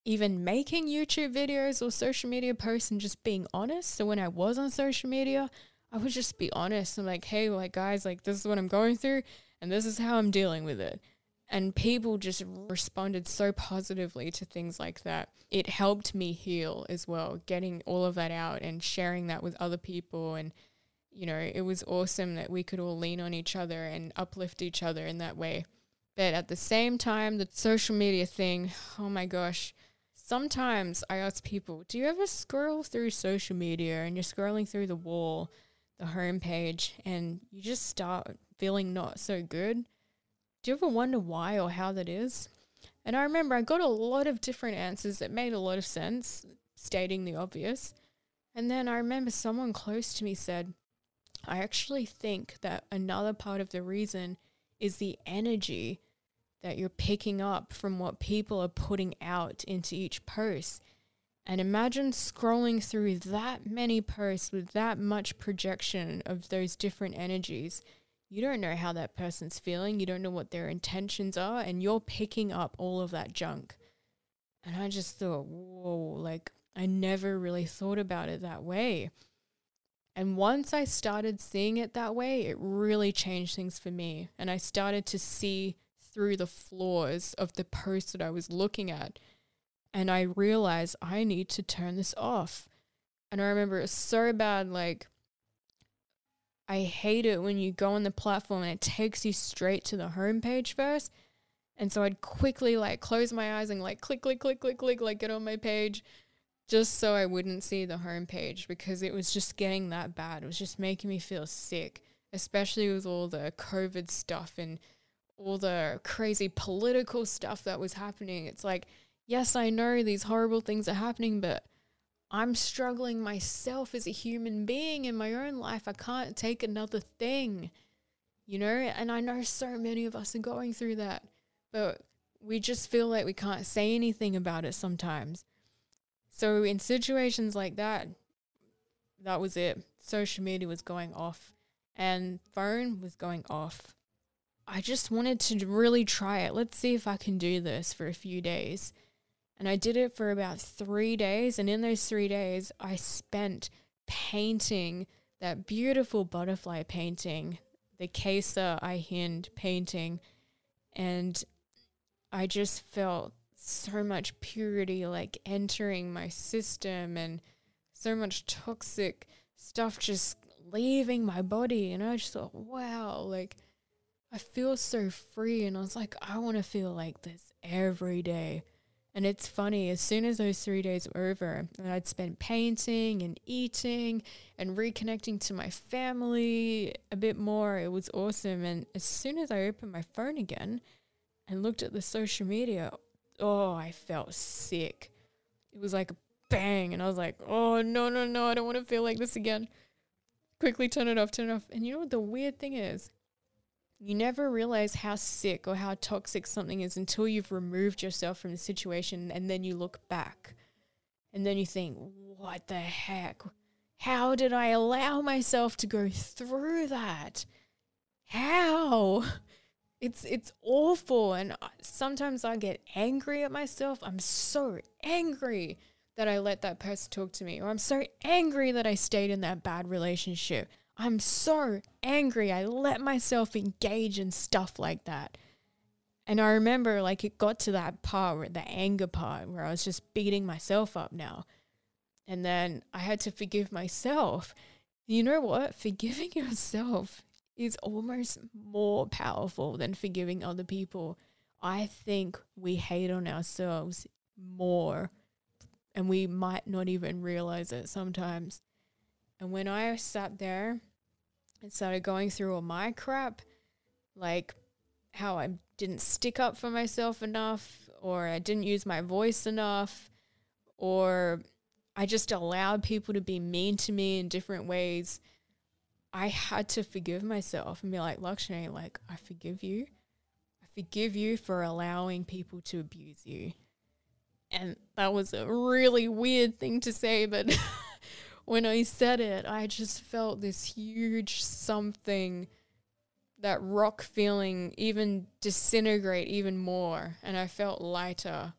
even making YouTube videos or social media posts and just being honest. So when I was on social media, I would just be honest. I'm like, hey, like guys, like this is what I'm going through and this is how I'm dealing with it. And people just responded so positively to things like that. It helped me heal as well, getting all of that out and sharing that with other people. And, you know, it was awesome that we could all lean on each other and uplift each other in that way. But at the same time, the social media thing, [sighs] oh my gosh, sometimes I ask people, do you ever scroll through social media and you're scrolling through the wall? the homepage and you just start feeling not so good, do you ever wonder why or how that is? And I remember I got a lot of different answers that made a lot of sense, stating the obvious. And then I remember someone close to me said, I actually think that another part of the reason is the energy that you're picking up from what people are putting out into each post. And imagine scrolling through that many posts with that much projection of those different energies. You don't know how that person's feeling, you don't know what their intentions are, and you're picking up all of that junk. And I just thought, whoa, like I never really thought about it that way. And once I started seeing it that way, it really changed things for me. And I started to see through the flaws of the post that I was looking at and I realized I need to turn this off. And I remember it was so bad, like I hate it when you go on the platform and it takes you straight to the homepage first. And so I'd quickly like close my eyes and like click, click, click, click, click, like get on my page just so I wouldn't see the homepage because it was just getting that bad. It was just making me feel sick, especially with all the COVID stuff and all the crazy political stuff that was happening. It's like yes, I know these horrible things are happening, but I'm struggling myself as a human being in my own life. I can't take another thing, you know? And I know so many of us are going through that, but we just feel like we can't say anything about it sometimes. So, in situations like that, that was it. Social media was going off and phone was going off. I just wanted to really try it. Let's see if I can do this for a few days. And I did it for about three days. And in those three days, I spent painting that beautiful butterfly painting, the Kaiser-i-Hind painting. And I just felt so much purity like entering my system and so much toxic stuff just leaving my body. And I just thought, wow, like I feel so free. And I was like, I want to feel like this every day. And it's funny, as soon as those three days were over, and I'd spent painting and eating and reconnecting to my family a bit more, it was awesome. And as soon as I opened my phone again and looked at the social media, oh, I felt sick. It was like a bang. And I was like, oh, no, no, no, I don't want to feel like this again. Quickly turn it off, turn it off. And you know what the weird thing is? You never realize how sick or how toxic something is until you've removed yourself from the situation and then you look back. And then you think, what the heck? How did I allow myself to go through that? How? It's it's awful and sometimes I get angry at myself. I'm so angry that I let that person talk to me or I'm so angry that I stayed in that bad relationship. I'm so angry I let myself engage in stuff like that. And I remember like it got to that part where the anger part where I was just beating myself up now. And then I had to forgive myself. You know what? Forgiving [laughs] yourself is almost more powerful than forgiving other people. I think we hate on ourselves more and we might not even realize it sometimes. And when I sat there and started going through all my crap, like how I didn't stick up for myself enough, or I didn't use my voice enough, or I just allowed people to be mean to me in different ways. I had to forgive myself and be like, Lakshmi, like, I forgive you. I forgive you for allowing people to abuse you. And that was a really weird thing to say, but [laughs] when I said it, I just felt this huge something, that rock feeling, even disintegrate even more. And I felt lighter.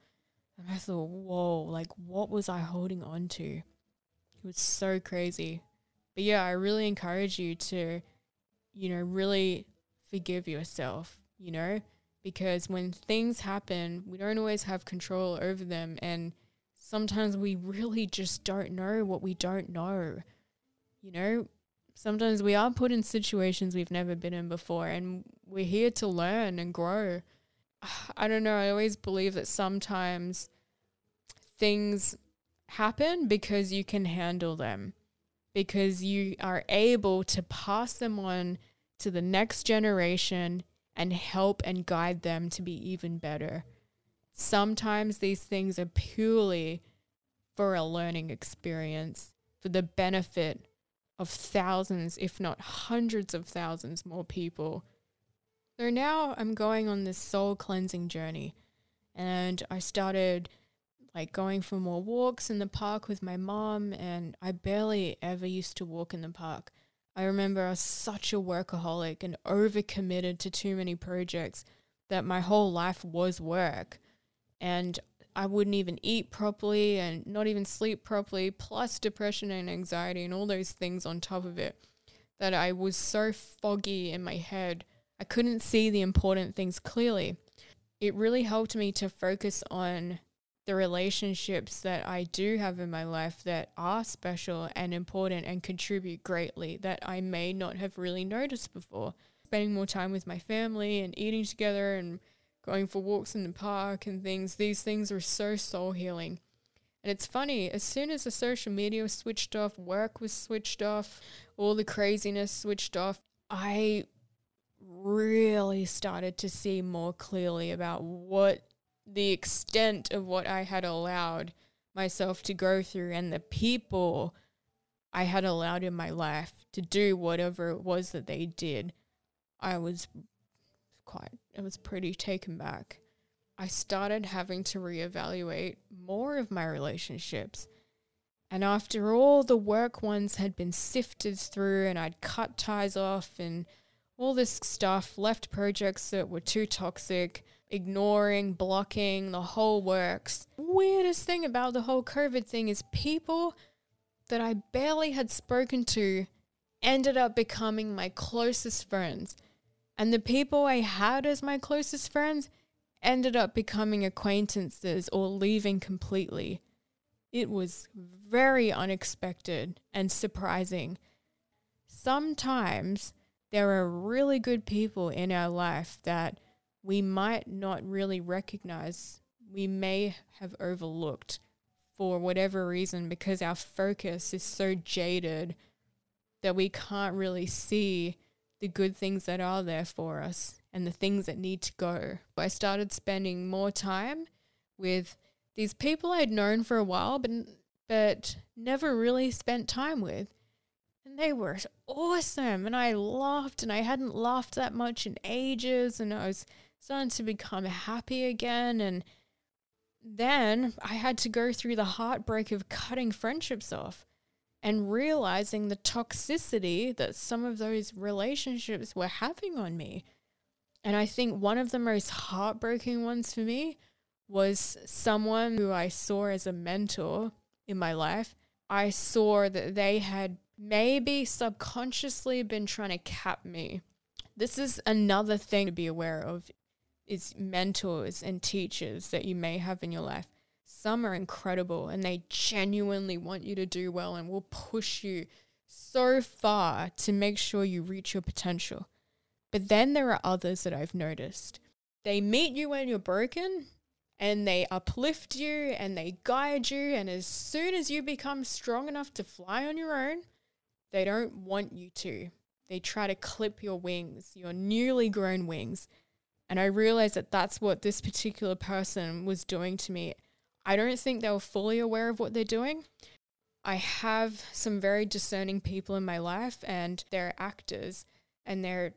And I thought, whoa, like what was I holding on to? It was so crazy. But yeah, I really encourage you to, you know, really forgive yourself, you know, because when things happen, we don't always have control over them. And sometimes we really just don't know what we don't know. You know, sometimes we are put in situations we've never been in before, and we're here to learn and grow. [sighs] I don't know. I always believe that sometimes things happen because you can handle them, because you are able to pass them on to the next generation and help and guide them to be even better. Sometimes these things are purely for a learning experience, for the benefit of thousands, if not hundreds of thousands more people so now I'm going on this soul cleansing journey. And I started like going for more walks in the park with my mom. And I barely ever used to walk in the park. I remember I was such a workaholic and overcommitted to too many projects that my whole life was work. And I wouldn't even eat properly and not even sleep properly, plus depression and anxiety and all those things on top of it. That I was so foggy in my head I couldn't see the important things clearly. It really helped me to focus on the relationships that I do have in my life that are special and important and contribute greatly that I may not have really noticed before. Spending more time with my family and eating together and going for walks in the park and things, these things are so soul healing. And it's funny, as soon as the social media was switched off, work was switched off, all the craziness switched off, I really started to see more clearly about what the extent of what I had allowed myself to go through and the people I had allowed in my life to do whatever it was that they did. I was quite, it was pretty taken back. I started having to reevaluate more of my relationships. And after all the work ones had been sifted through and I'd cut ties off and all this stuff, left projects that were too toxic, ignoring, blocking, the whole works. Weirdest thing about the whole COVID thing is people that I barely had spoken to ended up becoming my closest friends. And the people I had as my closest friends ended up becoming acquaintances or leaving completely. It was very unexpected and surprising. Sometimes there are really good people in our life that we might not really recognize, we may have overlooked for whatever reason because our focus is so jaded that we can't really see the good things that are there for us and the things that need to go. But I started spending more time with these people I'd known for a while, but but never really spent time with. And they were awesome. And I laughed, and I hadn't laughed that much in ages. And I was starting to become happy again. And then I had to go through the heartbreak of cutting friendships off and realizing the toxicity that some of those relationships were having on me. And I think one of the most heartbreaking ones for me was someone who I saw as a mentor in my life. I saw that they had maybe subconsciously been trying to cap me. This is another thing to be aware of is mentors and teachers that you may have in your life. Some are incredible and they genuinely want you to do well and will push you so far to make sure you reach your potential. But then there are others that I've noticed. They meet you when you're broken and they uplift you and they guide you. And as soon as you become strong enough to fly on your own, they don't want you to. They try to clip your wings, your newly grown wings. And I realized that that's what this particular person was doing to me. I don't think they were fully aware of what they're doing. I have some very discerning people in my life, and they're actors and they're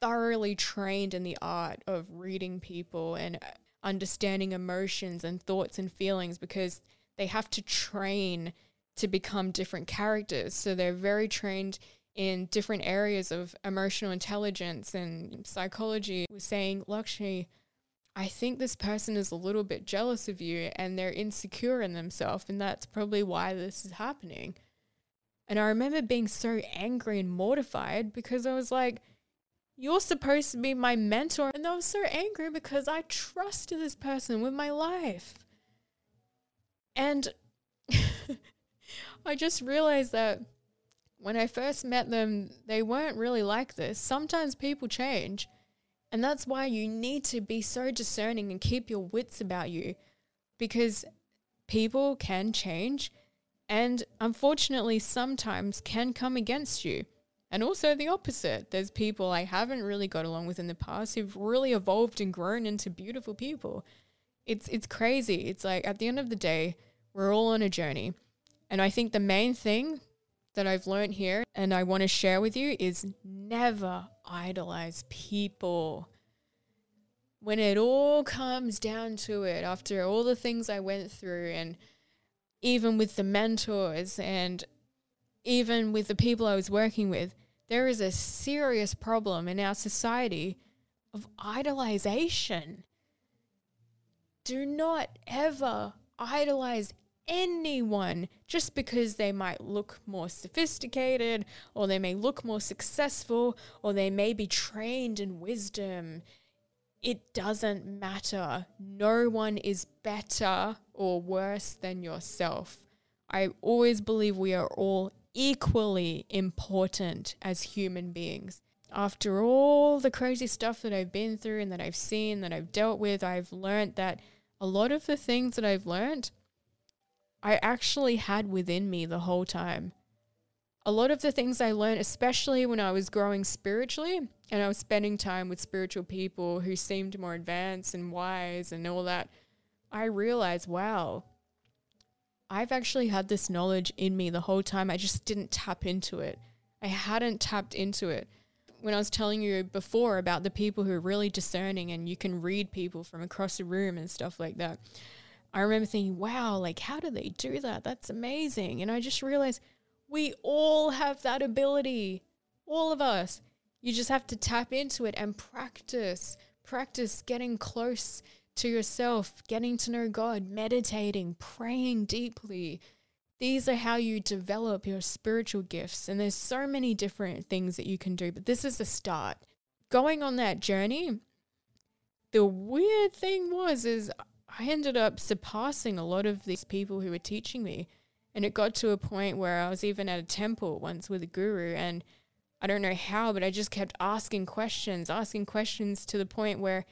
thoroughly trained in the art of reading people and uh, understanding emotions and thoughts and feelings because they have to train to become different characters. So they're very trained in different areas of emotional intelligence and psychology was saying, Lakshmi, I think this person is a little bit jealous of you and they're insecure in themselves, and that's probably why this is happening. And I remember being so angry and mortified because I was like, You're supposed to be my mentor. And I was so angry because I trusted this person with my life. And [laughs] I just realized that when I first met them, they weren't really like this. Sometimes people change. And that's why you need to be so discerning and keep your wits about you because people can change and unfortunately sometimes can come against you. And also the opposite. There's people I haven't really got along with in the past who've really evolved and grown into beautiful people. It's it's crazy. It's like at the end of the day, we're all on a journey. And I think the main thing that I've learned here and I want to share with you is never idolize people. When it all comes down to it, after all the things I went through, and even with the mentors and even with the people I was working with, there is a serious problem in our society of idolization. Do not ever idolize anyone just because they might look more sophisticated or they may look more successful or they may be trained in wisdom. It doesn't matter. No one is better or worse than yourself. I always believe we are all equally important as human beings. After all the crazy stuff that I've been through and that I've seen, that I've dealt with, I've learned that a lot of the things that I've learned I actually had within me the whole time. A lot of the things I learned, especially when I was growing spiritually and I was spending time with spiritual people who seemed more advanced and wise and all that, I realized, wow, I've actually had this knowledge in me the whole time. I just didn't tap into it. I hadn't tapped into it. When I was telling you before about the people who are really discerning and you can read people from across the room and stuff like that, I remember thinking, wow, like, how do they do that? That's amazing. And I just realized we all have that ability, all of us. You just have to tap into it and practice, practice getting close to yourself, getting to know God, meditating, praying deeply. These are how you develop your spiritual gifts. And there's so many different things that you can do, but this is the start. Going on that journey, the weird thing was is I ended up surpassing a lot of these people who were teaching me. And it got to a point where I was even at a temple once with a guru, and I don't know how, but I just kept asking questions, asking questions to the point where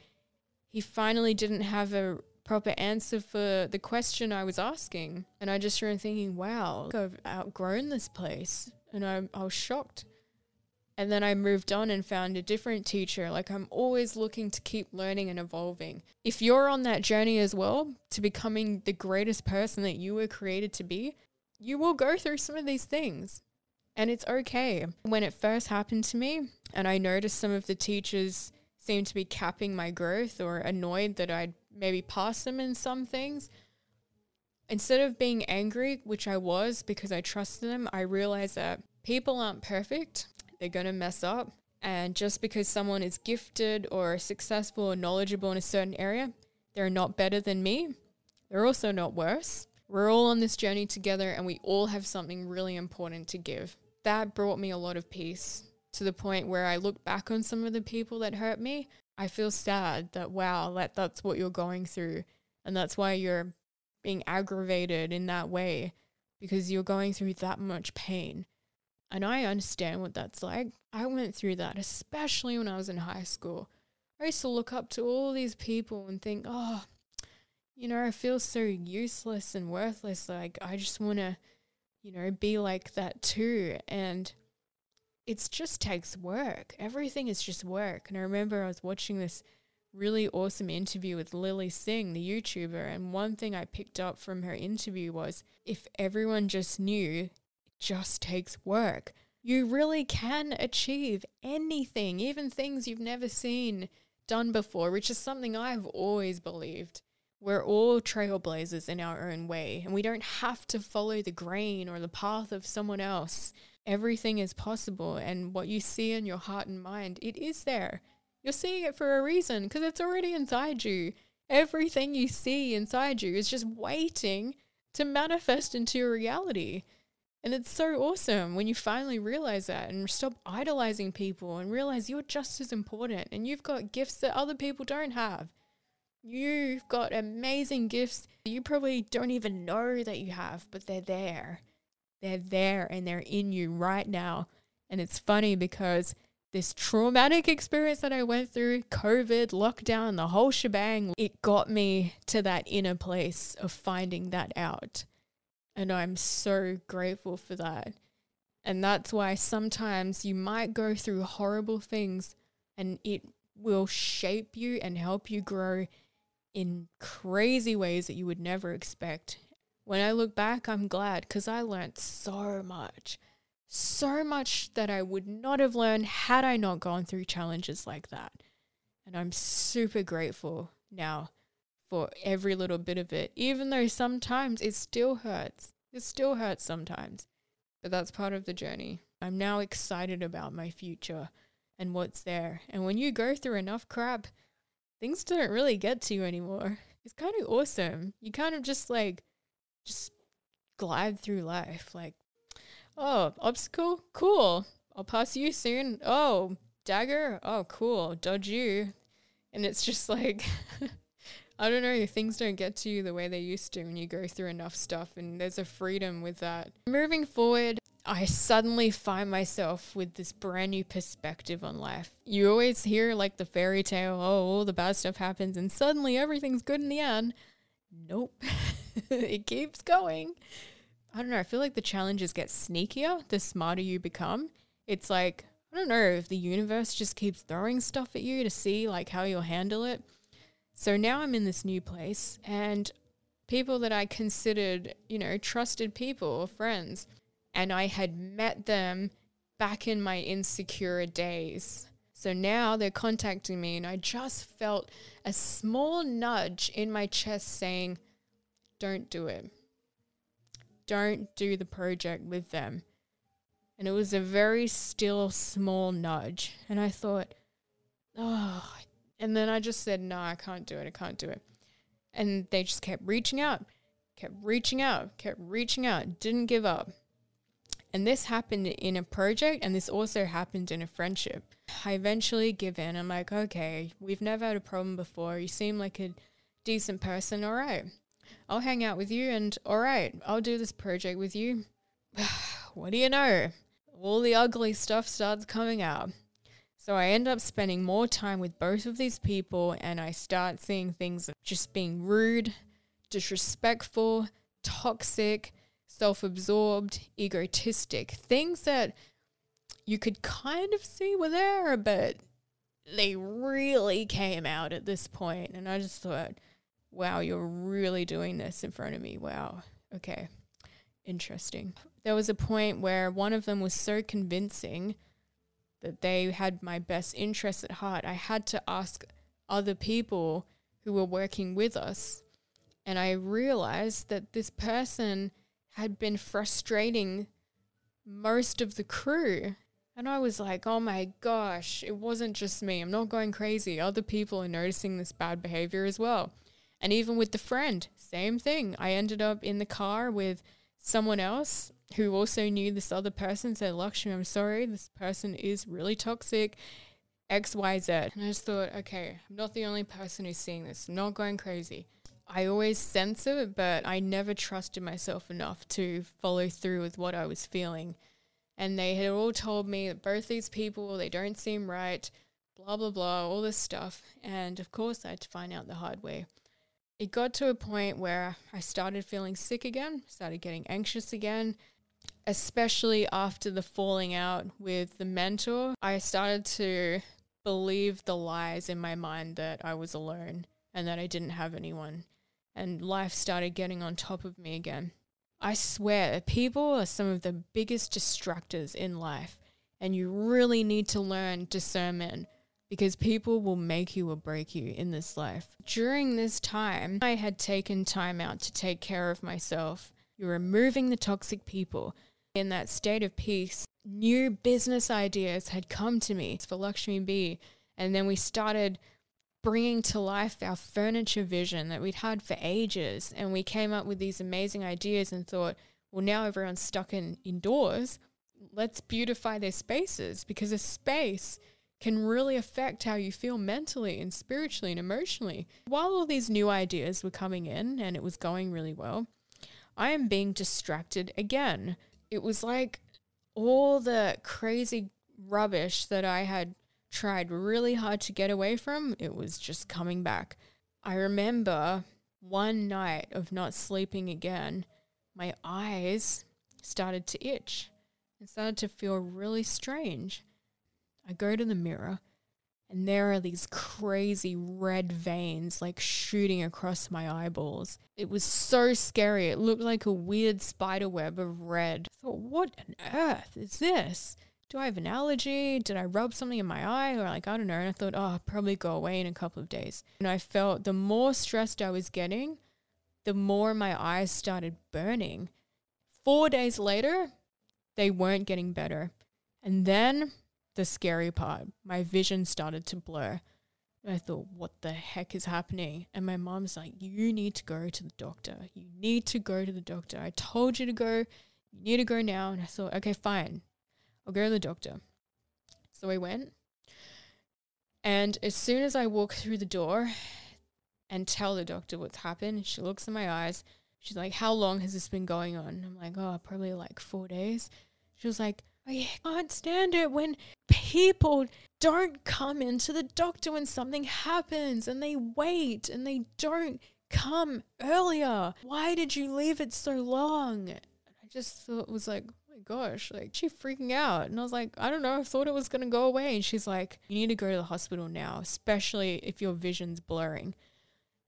he finally didn't have a proper answer for the question I was asking. And I just started thinking, wow, I've outgrown this place. And I, I was shocked. And then I moved on and found a different teacher. Like I'm always looking to keep learning and evolving. If you're on that journey as well to becoming the greatest person that you were created to be, you will go through some of these things. And it's okay. When it first happened to me, and I noticed some of the teachers seemed to be capping my growth or annoyed that I'd maybe passed them in some things, instead of being angry, which I was because I trusted them, I realized that people aren't perfect. They're going to mess up. And just because someone is gifted or successful or knowledgeable in a certain area, they're not better than me. They're also not worse. We're all on this journey together and we all have something really important to give. That brought me a lot of peace to the point where I look back on some of the people that hurt me. I feel sad that, wow, that, that's what you're going through. And that's why you're being aggravated in that way because you're going through that much pain. And I understand what that's like. I went through that, especially when I was in high school. I used to look up to all these people and think, oh, you know, I feel so useless and worthless. Like, I just want to, you know, be like that too. And it just takes work. Everything is just work. And I remember I was watching this really awesome interview with Lilly Singh, the YouTuber. And one thing I picked up from her interview was if everyone just knew, just takes work. You really can achieve anything, even things you've never seen done before, which is something I've always believed. We're all trailblazers in our own way, and we don't have to follow the grain or the path of someone else. Everything is possible, and what you see in your heart and mind, it is there. You're seeing it for a reason because it's already inside you. Everything you see inside you is just waiting to manifest into your reality. And it's so awesome when you finally realize that and stop idolizing people and realize you're just as important and you've got gifts that other people don't have. You've got amazing gifts you probably don't even know that you have, but they're there. They're there and they're in you right now. And it's funny because this traumatic experience that I went through, COVID, lockdown, the whole shebang, it got me to that inner place of finding that out. And I'm so grateful for that. And that's why sometimes you might go through horrible things and it will shape you and help you grow in crazy ways that you would never expect. When I look back, I'm glad because I learned so much. So much that I would not have learned had I not gone through challenges like that. And I'm super grateful now for every little bit of it, even though sometimes it still hurts. It still hurts sometimes, but that's part of the journey. I'm now excited about my future and what's there. And when you go through enough crap, things don't really get to you anymore. It's kind of awesome. You kind of just like, just glide through life. Like, oh, obstacle? Cool. I'll pass you soon. Oh, dagger? Oh, cool. Dodge you. And it's just like, [laughs] I don't know, things don't get to you the way they used to when you go through enough stuff, and there's a freedom with that. Moving forward, I suddenly find myself with this brand new perspective on life. You always hear like the fairy tale, oh, all the bad stuff happens and suddenly everything's good in the end. Nope. [laughs] it keeps going. I don't know. I feel like the challenges get sneakier the smarter you become. It's like, I don't know if the universe just keeps throwing stuff at you to see like how you'll handle it. So now I'm in this new place and people that I considered, you know, trusted people or friends and I had met them back in my insecure days. So now they're contacting me, and I just felt a small nudge in my chest saying, Don't do it. Don't do the project with them. And it was a very still, small nudge. And I thought, Oh, and then I just said, No, I can't do it. I can't do it. And they just kept reaching out, kept reaching out, kept reaching out, didn't give up. And this happened in a project, and this also happened in a friendship. I eventually give in. I'm like, okay, we've never had a problem before. You seem like a decent person. All right. I'll hang out with you, and all right, I'll do this project with you. [sighs] what do you know? All the ugly stuff starts coming out. So I end up spending more time with both of these people, and I start seeing things just being rude, disrespectful, toxic self absorbed, egotistic, things that you could kind of see were there, but they really came out at this point. And I just thought, wow, you're really doing this in front of me. Wow. Okay. Interesting. There was a point where one of them was so convincing that they had my best interests at heart. I had to ask other people who were working with us. And I realized that this person had been frustrating most of the crew. And I was like, oh my gosh, it wasn't just me. I'm not going crazy. Other people are noticing this bad behavior as well. And even with the friend, same thing. I ended up in the car with someone else who also knew this other person said, Lakshmi, I'm sorry, this person is really toxic. XYZ. And I just thought, okay, I'm not the only person who's seeing this. I'm not going crazy. I always sense it, but I never trusted myself enough to follow through with what I was feeling. And they had all told me that both these people, they don't seem right, blah, blah, blah, all this stuff. And of course, I had to find out the hard way. It got to a point where I started feeling sick again, started getting anxious again, especially after the falling out with the mentor. I started to believe the lies in my mind that I was alone and that I didn't have anyone. And life started getting on top of me again. I swear, people are some of the biggest distractors in life, and you really need to learn discernment because people will make you or break you in this life. During this time, I had taken time out to take care of myself. You're removing the toxic people. In that state of peace, new business ideas had come to me for Lakshmi B. And then we started bringing to life our furniture vision that we'd had for ages. And we came up with these amazing ideas and thought, well, now everyone's stuck in indoors. Let's beautify their spaces because a space can really affect how you feel mentally and spiritually and emotionally. While all these new ideas were coming in and it was going really well, I am being distracted again. It was like all the crazy rubbish that I had tried really hard to get away from, it was just coming back. I remember one night of not sleeping again, my eyes started to itch and started to feel really strange. I go to the mirror and there are these crazy red veins like shooting across my eyeballs. It was so scary. It looked like a weird spider web of red. I thought, what on earth is this? Do I have an allergy? Did I rub something in my eye? Or like, I don't know. And I thought, oh, I'll probably go away in a couple of days. And I felt the more stressed I was getting, the more my eyes started burning. Four days later, they weren't getting better. And then the scary part. My vision started to blur. I thought, what the heck is happening? And my mom's like, you need to go to the doctor. You need to go to the doctor. I told you to go. You need to go now. And I thought, okay, fine. I'll go to the doctor. So I went. And as soon as I walk through the door and tell the doctor what's happened, she looks in my eyes. She's like, How long has this been going on? I'm like, Oh, probably like four days. She was like, I can't stand it when people don't come into the doctor when something happens and they wait and they don't come earlier. Why did you leave it so long? I just thought it was like, oh my gosh, like she freaking out. And I was like, I don't know, I thought it was going to go away. And she's like, you need to go to the hospital now, especially if your vision's blurring.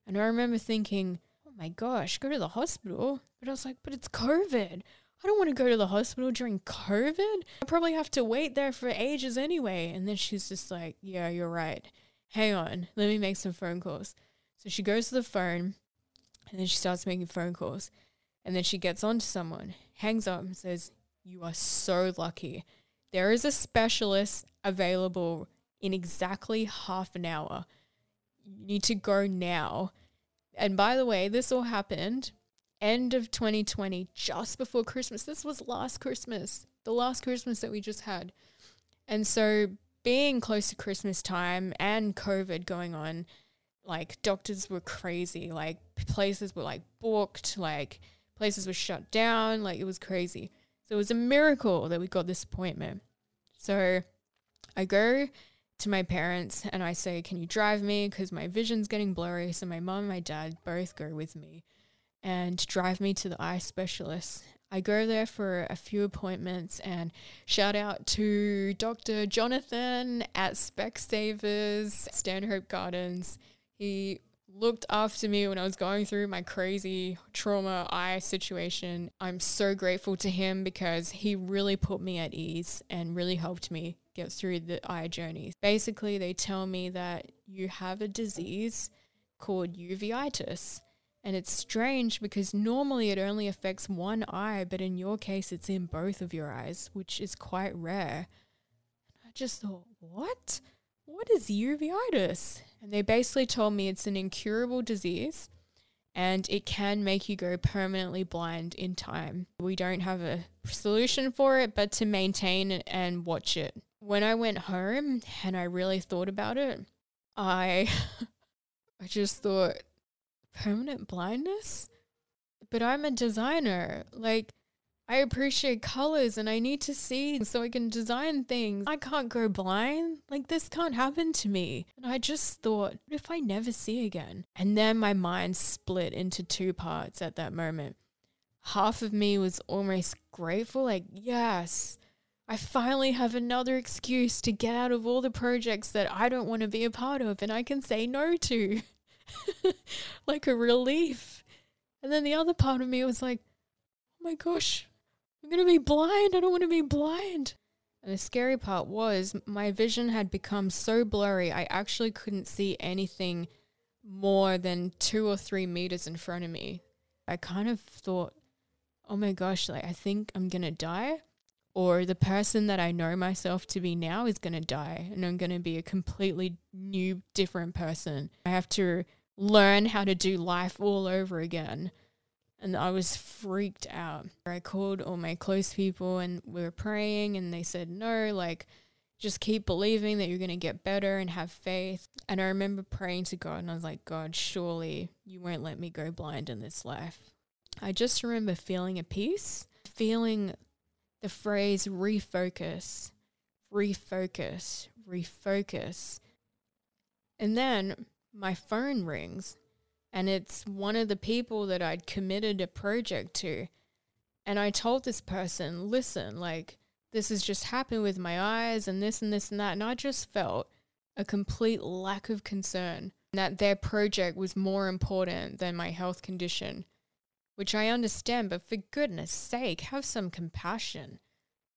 And I remember thinking, oh my gosh, go to the hospital. But I was like, but it's COVID. I don't want to go to the hospital during COVID. I probably have to wait there for ages anyway. And then she's just like, Yeah, you're right. Hang on, let me make some phone calls. So she goes to the phone and then she starts making phone calls. And then she gets on to someone, hangs up, and says, You are so lucky. There is a specialist available in exactly half an hour. You need to go now. And by the way, this all happened end of 2020, just before Christmas. This was last Christmas, the last Christmas that we just had. And so, being close to Christmas time and COVID going on, like doctors were crazy. Like places were like booked, like places were shut down. Like it was crazy. So, it was a miracle that we got this appointment. So, I go to my parents and I say, Can you drive me? Because my vision's getting blurry. So, my mom and my dad both go with me and drive me to the eye specialist. I go there for a few appointments and shout out to Dr. Jonathan at Specsavers, Stanhope Gardens. He looked after me when I was going through my crazy trauma eye situation. I'm so grateful to him because he really put me at ease and really helped me get through the eye journey. Basically, they tell me that you have a disease called uveitis. And it's strange because normally it only affects one eye, but in your case, it's in both of your eyes, which is quite rare. I just thought, what? What is uveitis? And they basically told me it's an incurable disease and it can make you go permanently blind in time. We don't have a solution for it, but to maintain and watch it. When I went home and I really thought about it, I [laughs] I just thought permanent blindness? But I'm a designer. Like, I appreciate colors and I need to see so I can design things. I can't go blind. Like, this can't happen to me. And I just thought, if I never see again? And then my mind split into two parts at that moment. Half of me was almost grateful, like, yes, I finally have another excuse to get out of all the projects that I don't want to be a part of and I can say no to. [laughs] [laughs] like a relief. And then the other part of me was like, oh my gosh, I'm going to be blind. I don't want to be blind. And the scary part was my vision had become so blurry, I actually couldn't see anything more than two or three meters in front of me. I kind of thought, oh my gosh, like I think I'm going to die. Or the person that I know myself to be now is going to die and I'm going to be a completely new, different person. I have to learn how to do life all over again. And I was freaked out. I called all my close people and we were praying, and they said, No, like, just keep believing that you're going to get better and have faith. And I remember praying to God, and I was like, God, surely you won't let me go blind in this life. I just remember feeling a peace, feeling the phrase refocus, refocus, refocus. And then my phone rings and it's one of the people that I'd committed a project to. And I told this person, listen, like, this has just happened with my eyes and this and this and that. And I just felt a complete lack of concern that their project was more important than my health condition, which I understand, but for goodness sake, have some compassion.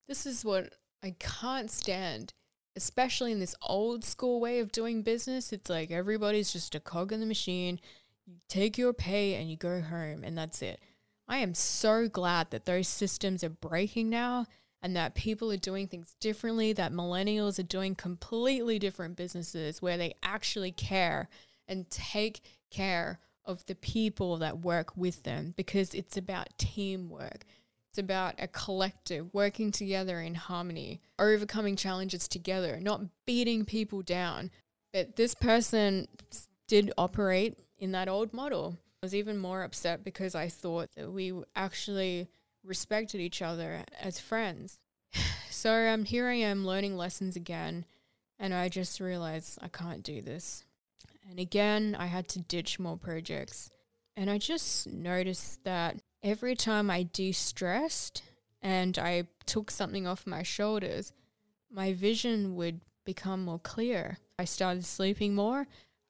This is what I can't stand especially in this old school way of doing business, it's like everybody's just a cog in the machine. You take your pay and you go home, and that's it. I am so glad that those systems are breaking now and that people are doing things differently, that millennials are doing completely different businesses where they actually care and take care of the people that work with them because it's about teamwork. It's about a collective working together in harmony, overcoming challenges together, not beating people down. But this person did operate in that old model. I was even more upset because I thought that we actually respected each other as friends. [sighs] So um, here I am learning lessons again, and I just realized I can't do this. And again, I had to ditch more projects. And I just noticed that every time I de stressed and I took something off my shoulders, my vision would become more clear. I started sleeping more.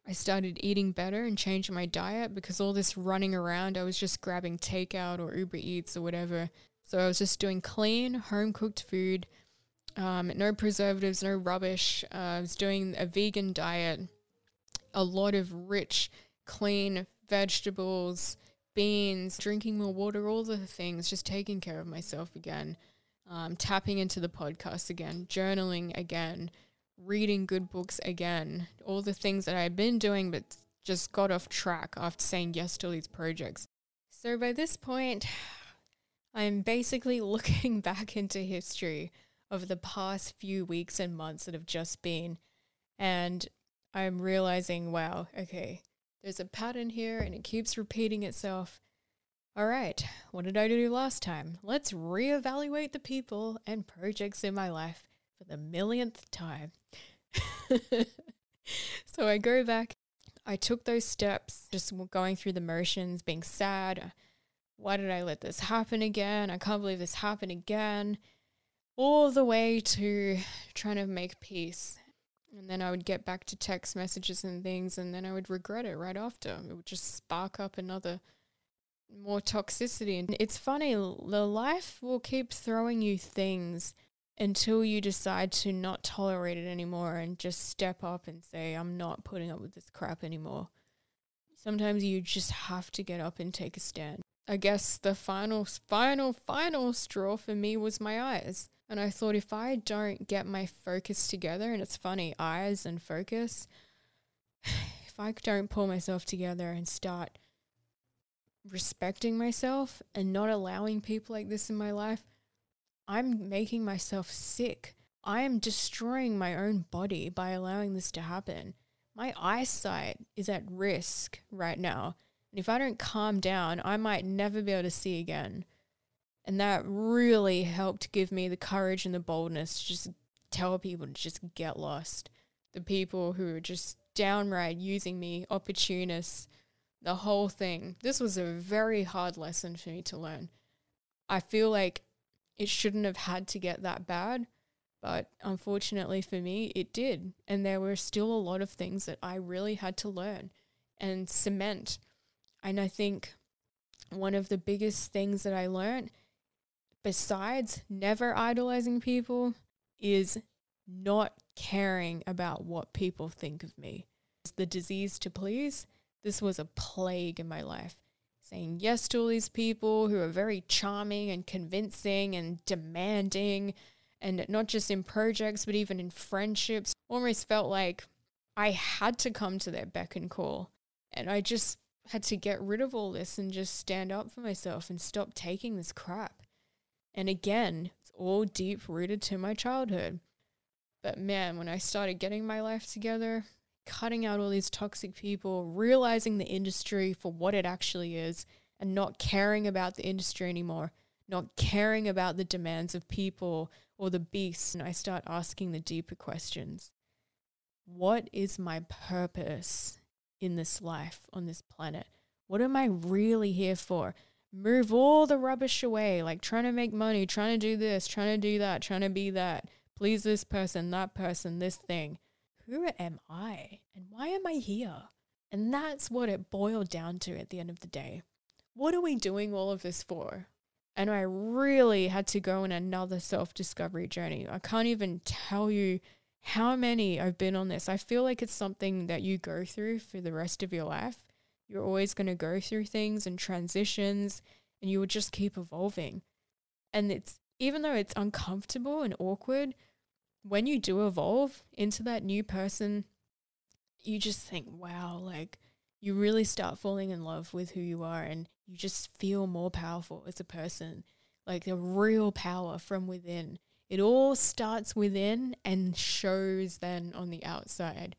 I started eating better and changing my diet because all this running around, I was just grabbing takeout or Uber Eats or whatever. So I was just doing clean, home cooked food, um, no preservatives, no rubbish. Uh, I was doing a vegan diet, a lot of rich, clean vegetables, beans, drinking more water, all the things, just taking care of myself again, um, tapping into the podcast again, journaling again, reading good books again, all the things that I've been doing but just got off track after saying yes to these projects. So by this point, I'm basically [laughs] looking back into history of the past few weeks and months that have just been, and I'm realizing, wow, okay, there's a pattern here and it keeps repeating itself. All right, what did I do last time? Let's reevaluate the people and projects in my life for the millionth time. [laughs] so I go back. I took those steps, just going through the motions, being sad, uh, Why did I let this happen again? I can't believe this happened again. All the way to trying to make peace. And then I would get back to text messages and things, and then I would regret it right after. It would just spark up another more toxicity. And it's funny, the life will keep throwing you things until you decide to not tolerate it anymore and just step up and say, I'm not putting up with this crap anymore. Sometimes you just have to get up and take a stand. I guess the final, final, final straw for me was my eyes. And I thought if I don't get my focus together, and it's funny, eyes and focus, [sighs] if I don't pull myself together and start respecting myself and not allowing people like this in my life, I'm making myself sick. I am destroying my own body by allowing this to happen. My eyesight is at risk right now. And if I don't calm down, I might never be able to see again. And that really helped give me the courage and the boldness to just tell people to just get lost. The people who were just downright using me, opportunists, the whole thing. This was a very hard lesson for me to learn. I feel like it shouldn't have had to get that bad. But unfortunately for me, it did. And there were still a lot of things that I really had to learn and cement. And I think one of the biggest things that I learned, besides never idolizing people, is not caring about what people think of me. The disease to please, this was a plague in my life saying yes to all these people who are very charming and convincing and demanding, and not just in projects, but even in friendships. Almost felt like I had to come to their beck and call. And I just had to get rid of all this and just stand up for myself and stop taking this crap. And again, it's all deep rooted to my childhood. But man, when I started getting my life together, cutting out all these toxic people, realizing the industry for what it actually is, and not caring about the industry anymore, not caring about the demands of people or the beasts. And I start asking the deeper questions What is my purpose in this life, on this planet? What am I really here for? Move all the rubbish away, like trying to make money, trying to do this, trying to do that, trying to be that, please this person, that person, this thing who am I and why am I here? And that's what it boiled down to at the end of the day. What are we doing all of this for? And I really had to go on another self discovery journey. I can't even tell you how many I've been on this. I feel like it's something that you go through for the rest of your life. You're always going to go through things and transitions, and you will just keep evolving. And it's even though it's uncomfortable and awkward, when you do evolve into that new person, you just think, wow, like you really start falling in love with who you are and you just feel more powerful as a person, like the real power from within. It all starts within and shows then on the outside.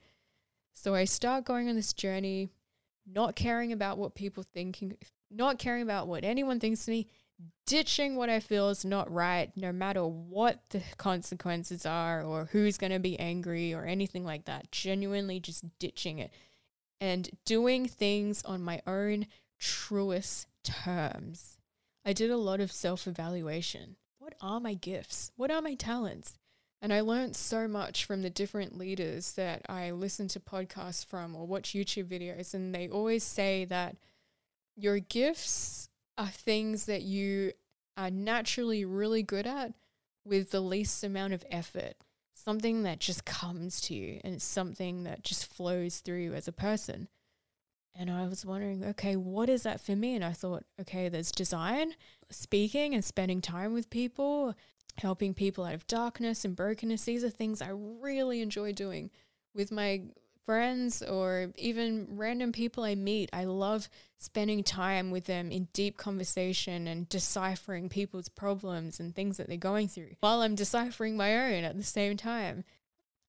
So I start going on this journey, not caring about what people thinking, not caring about what anyone thinks of me, ditching what I feel is not right, no matter what the consequences are or who's going to be angry or anything like that. Genuinely just ditching it and doing things on my own truest terms. I did a lot of self evaluation. What are my gifts? What are my talents? And I learned so much from the different leaders that I listen to podcasts from or watch YouTube videos. And they always say that your gifts are things that you are naturally really good at with the least amount of effort. Something that just comes to you and it's something that just flows through you as a person. And I was wondering, okay, what is that for me? And I thought, okay, there's design, speaking and spending time with people, helping people out of darkness and brokenness. These are things I really enjoy doing with my friends or even random people I meet. I love spending time with them in deep conversation and deciphering people's problems and things that they're going through while I'm deciphering my own at the same time.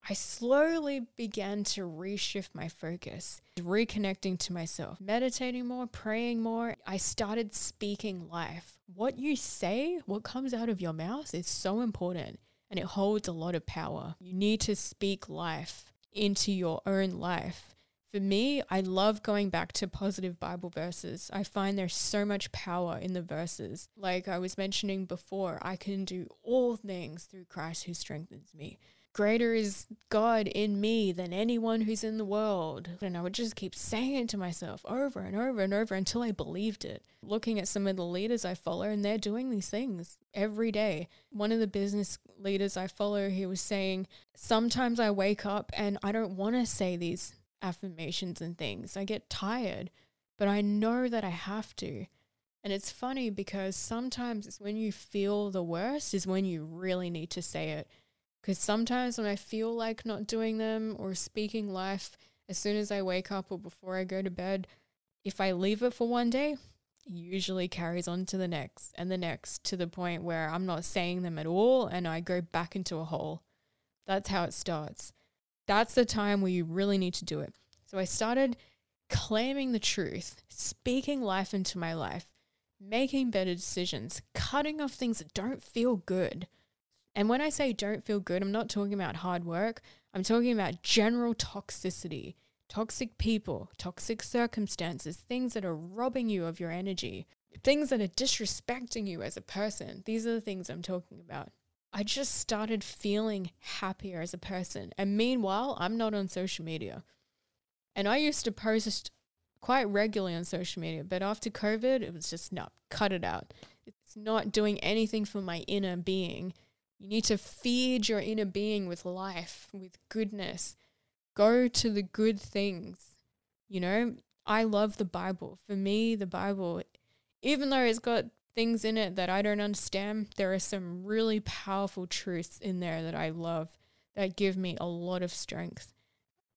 I slowly began to reshift my focus, reconnecting to myself, meditating more, praying more. I started speaking life. What you say, what comes out of your mouth is so important and it holds a lot of power. You need to speak life into your own life For me, I love going back to positive Bible verses. I find there's so much power in the verses. Like I was mentioning before, I can do all things through Christ who strengthens me. Greater is God in me than anyone who's in the world. And I would just keep saying it to myself over and over and over until I believed it. Looking at some of the leaders I follow, and they're doing these things every day. One of the business leaders I follow, he was saying, Sometimes I wake up and I don't want to say these affirmations and things. I get tired, but I know that I have to. And it's funny because sometimes it's when you feel the worst is when you really need to say it. Because sometimes when I feel like not doing them or speaking life, as soon as I wake up or before I go to bed, if I leave it for one day, usually carries on to the next and the next to the point where I'm not saying them at all and I go back into a hole. That's how it starts that's the time where you really need to do it. So I started claiming the truth, speaking life into my life, making better decisions, cutting off things that don't feel good. And when I say don't feel good, I'm not talking about hard work. I'm talking about general toxicity, toxic people, toxic circumstances, things that are robbing you of your energy, things that are disrespecting you as a person. These are the things I'm talking about. I just started feeling happier as a person. And meanwhile, I'm not on social media. And I used to post quite regularly on social media, but after COVID, it was just no, cut it out. It's not doing anything for my inner being. You need to feed your inner being with life, with goodness. Go to the good things. You know, I love the Bible. For me, the Bible, even though it's got things in it that I don't understand, there are some really powerful truths in there that I love that give me a lot of strength.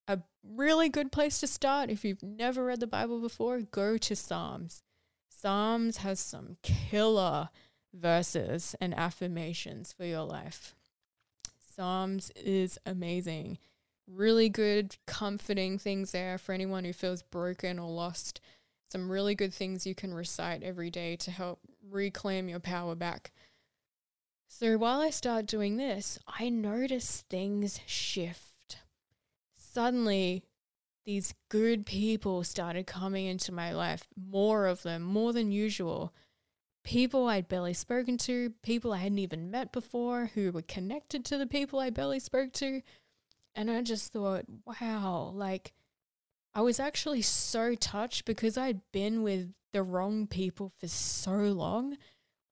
A really good place to start, if you've never read the Bible before, go to Psalms. Psalms has some killer verses and affirmations for your life. Psalms is amazing. Really good, comforting things there for anyone who feels broken or lost some really good things you can recite every day to help reclaim your power back. So while I start doing this, I notice things shift. Suddenly, these good people started coming into my life, more of them, more than usual. People I'd barely spoken to, people I hadn't even met before, who were connected to the people I barely spoke to. And I just thought, wow, like I was actually so touched because I'd been with the wrong people for so long.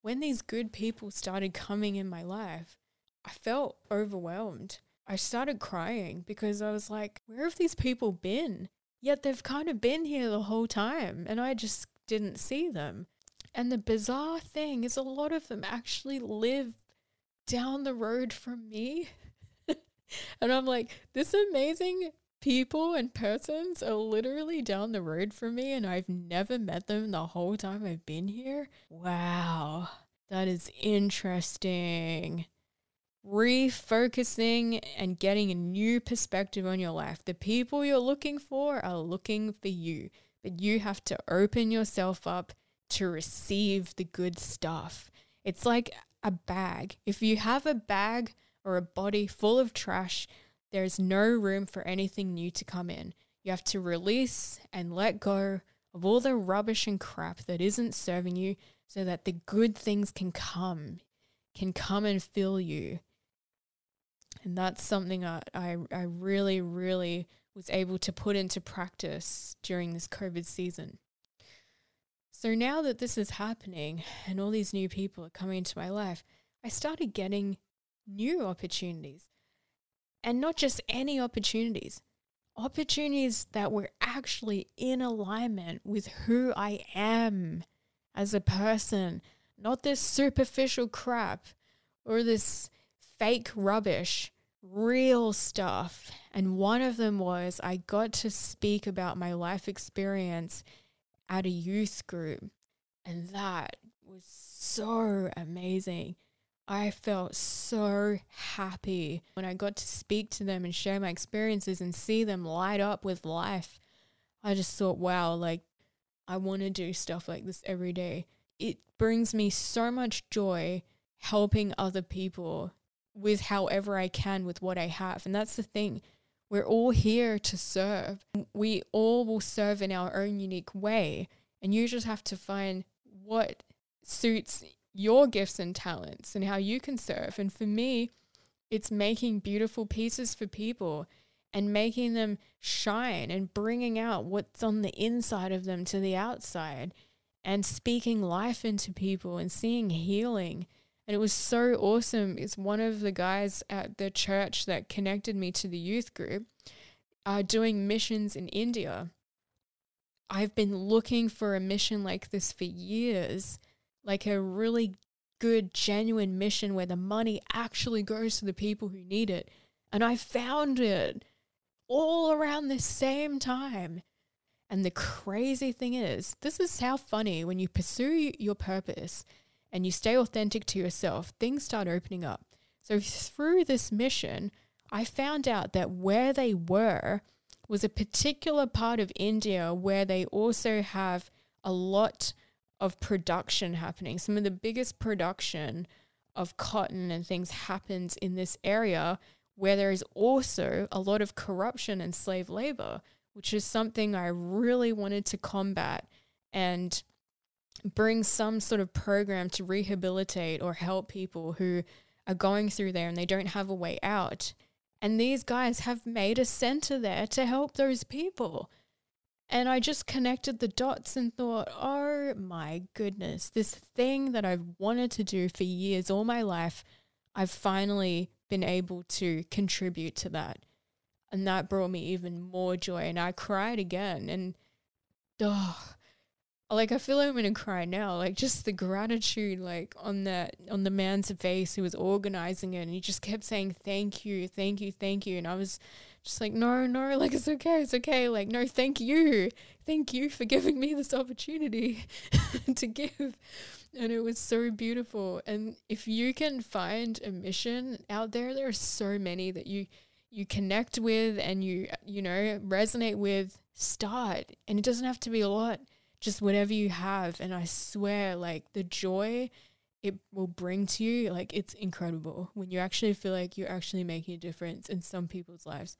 When these good people started coming in my life, I felt overwhelmed. I started crying because I was like, where have these people been? Yet they've kind of been here the whole time and I just didn't see them. And the bizarre thing is, a lot of them actually live down the road from me. [laughs] and I'm like, this amazing people and persons are literally down the road from me and I've never met them the whole time I've been here. Wow, that is interesting. Refocusing and getting a new perspective on your life. The people you're looking for are looking for you, but you have to open yourself up to receive the good stuff. It's like a bag. If you have a bag or a body full of trash, there's no room for anything new to come in. You have to release and let go of all the rubbish and crap that isn't serving you so that the good things can come, can come and fill you. And that's something I, I, I really, really was able to put into practice during this COVID season. So now that this is happening and all these new people are coming into my life, I started getting new opportunities. And not just any opportunities, opportunities that were actually in alignment with who I am as a person, not this superficial crap or this fake rubbish, real stuff. And one of them was I got to speak about my life experience at a youth group. And that was so amazing. I felt so happy when I got to speak to them and share my experiences and see them light up with life. I just thought, wow, like I want to do stuff like this every day. It brings me so much joy helping other people with however I can with what I have. And that's the thing. We're all here to serve. We all will serve in our own unique way. And you just have to find what suits your gifts and talents and how you can serve. And for me, it's making beautiful pieces for people and making them shine and bringing out what's on the inside of them to the outside and speaking life into people and seeing healing. And it was so awesome. It's one of the guys at the church that connected me to the youth group uh, doing missions in India. I've been looking for a mission like this for years, like a really good, genuine mission where the money actually goes to the people who need it. And I found it all around the same time. And the crazy thing is, this is how funny when you pursue your purpose and you stay authentic to yourself, things start opening up. So, through this mission, I found out that where they were was a particular part of India where they also have a lot of production happening. Some of the biggest production of cotton and things happens in this area where there is also a lot of corruption and slave labor, which is something I really wanted to combat and bring some sort of program to rehabilitate or help people who are going through there and they don't have a way out. And these guys have made a center there to help those people. And I just connected the dots and thought, oh my goodness, this thing that I've wanted to do for years, all my life, I've finally been able to contribute to that. And that brought me even more joy. And I cried again. And oh, like I feel like I'm gonna cry now. Like just the gratitude, like on that on the man's face who was organizing it, and he just kept saying thank you, thank you, thank you, and I was just like no, no, like it's okay, it's okay. Like no, thank you, thank you for giving me this opportunity [laughs] to give and it was so beautiful. And if you can find a mission out there, there are so many that you you connect with and you you know resonate with. Start, and it doesn't have to be a lot. Just whatever you have, and I swear, like the joy it will bring to you, like it's incredible when you actually feel like you're actually making a difference in some people's lives.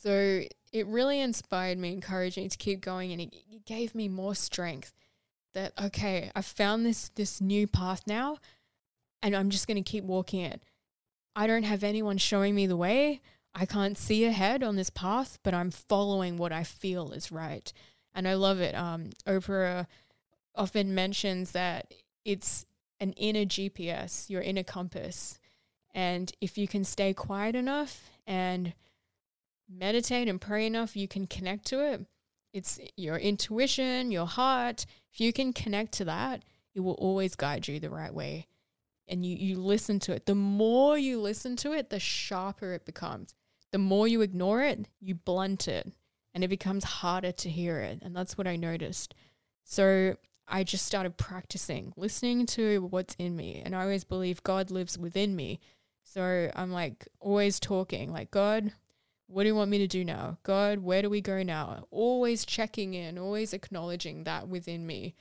So it really inspired me, encouraged me to keep going, and it, it gave me more strength that okay, I've found this this new path now and I'm just going to keep walking it. I don't have anyone showing me the way. I can't see ahead on this path, but I'm following what I feel is right. And I love it. Um, Oprah often mentions that it's an inner GPS, your inner compass. And if you can stay quiet enough and meditate and pray enough, you can connect to it. It's your intuition, your heart. If you can connect to that, it will always guide you the right way. And you, you listen to it. The more you listen to it, the sharper it becomes. The more you ignore it, you blunt it and it becomes harder to hear it. And that's what I noticed. So I just started practicing listening to what's in me. And I always believe God lives within me. So I'm like always talking, like, God, what do you want me to do now? God, where do we go now? Always checking in, always acknowledging that within me.